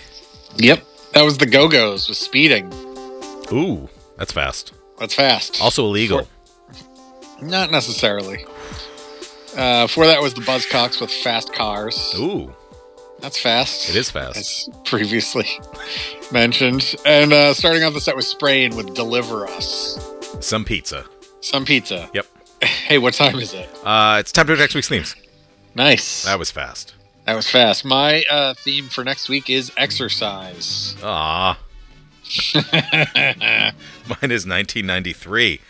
Speaker 2: Yep. That was the Go Go's with speeding.
Speaker 3: Ooh, that's fast.
Speaker 2: That's fast.
Speaker 3: Also illegal.
Speaker 2: Not necessarily. Uh, before that was the Buzzcocks with Fast Cars.
Speaker 3: Ooh,
Speaker 2: That's fast.
Speaker 3: it is fast.
Speaker 2: As previously mentioned. And uh, starting off the set was Spraying with Deliver Us.
Speaker 3: Some pizza.
Speaker 2: Some pizza.
Speaker 3: Yep.
Speaker 2: Hey, what time is it?
Speaker 3: Uh, it's time to do next week's themes.
Speaker 2: Nice.
Speaker 3: That was fast.
Speaker 2: That was fast. My uh, theme for next week is exercise.
Speaker 3: Ah, mine is 1993.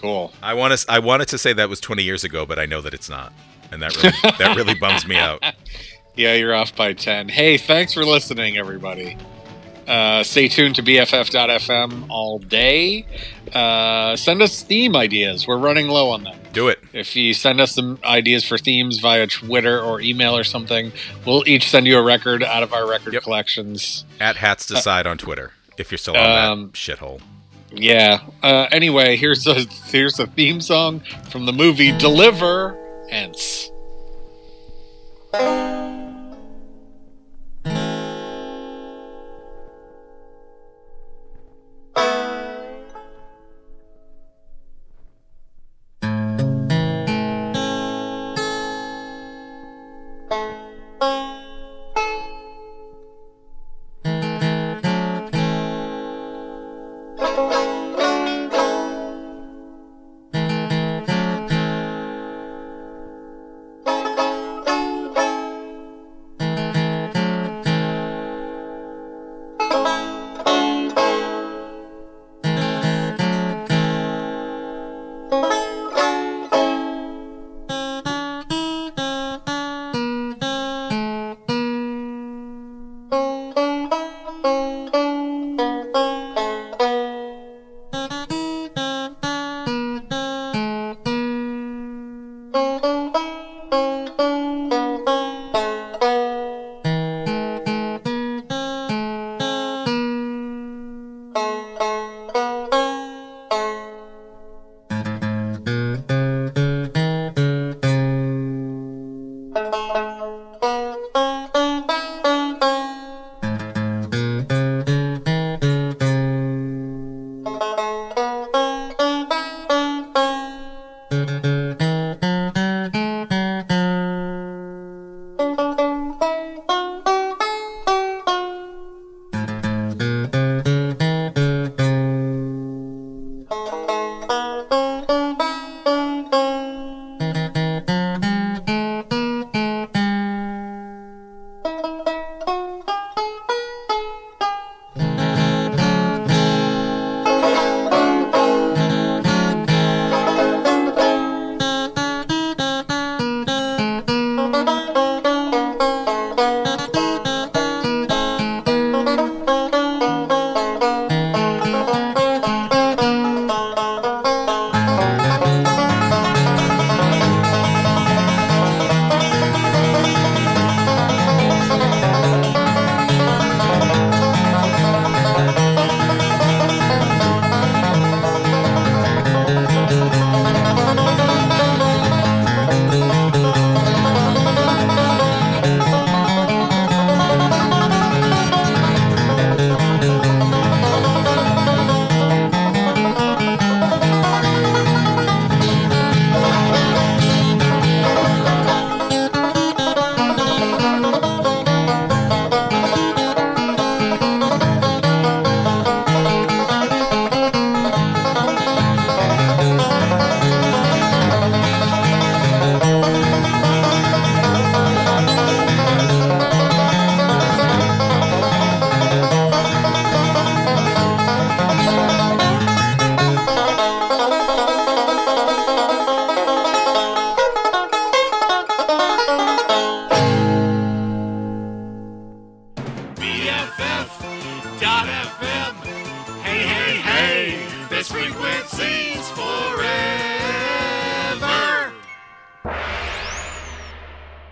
Speaker 2: Cool.
Speaker 3: I want to. I wanted to say that was 20 years ago, but I know that it's not, and that really, that really bums me out.
Speaker 2: Yeah, you're off by 10. Hey, thanks for listening, everybody. Uh, stay tuned to BFF.FM all day. Uh, send us theme ideas. We're running low on them.
Speaker 3: Do it.
Speaker 2: If you send us some ideas for themes via Twitter or email or something, we'll each send you a record out of our record
Speaker 3: Yep.
Speaker 2: collections.
Speaker 3: At Hats Decide on Twitter if you're still on
Speaker 2: Um,
Speaker 3: that shithole.
Speaker 2: Yeah. Uh, anyway, here's a here's a theme song from the movie Deliver Hence.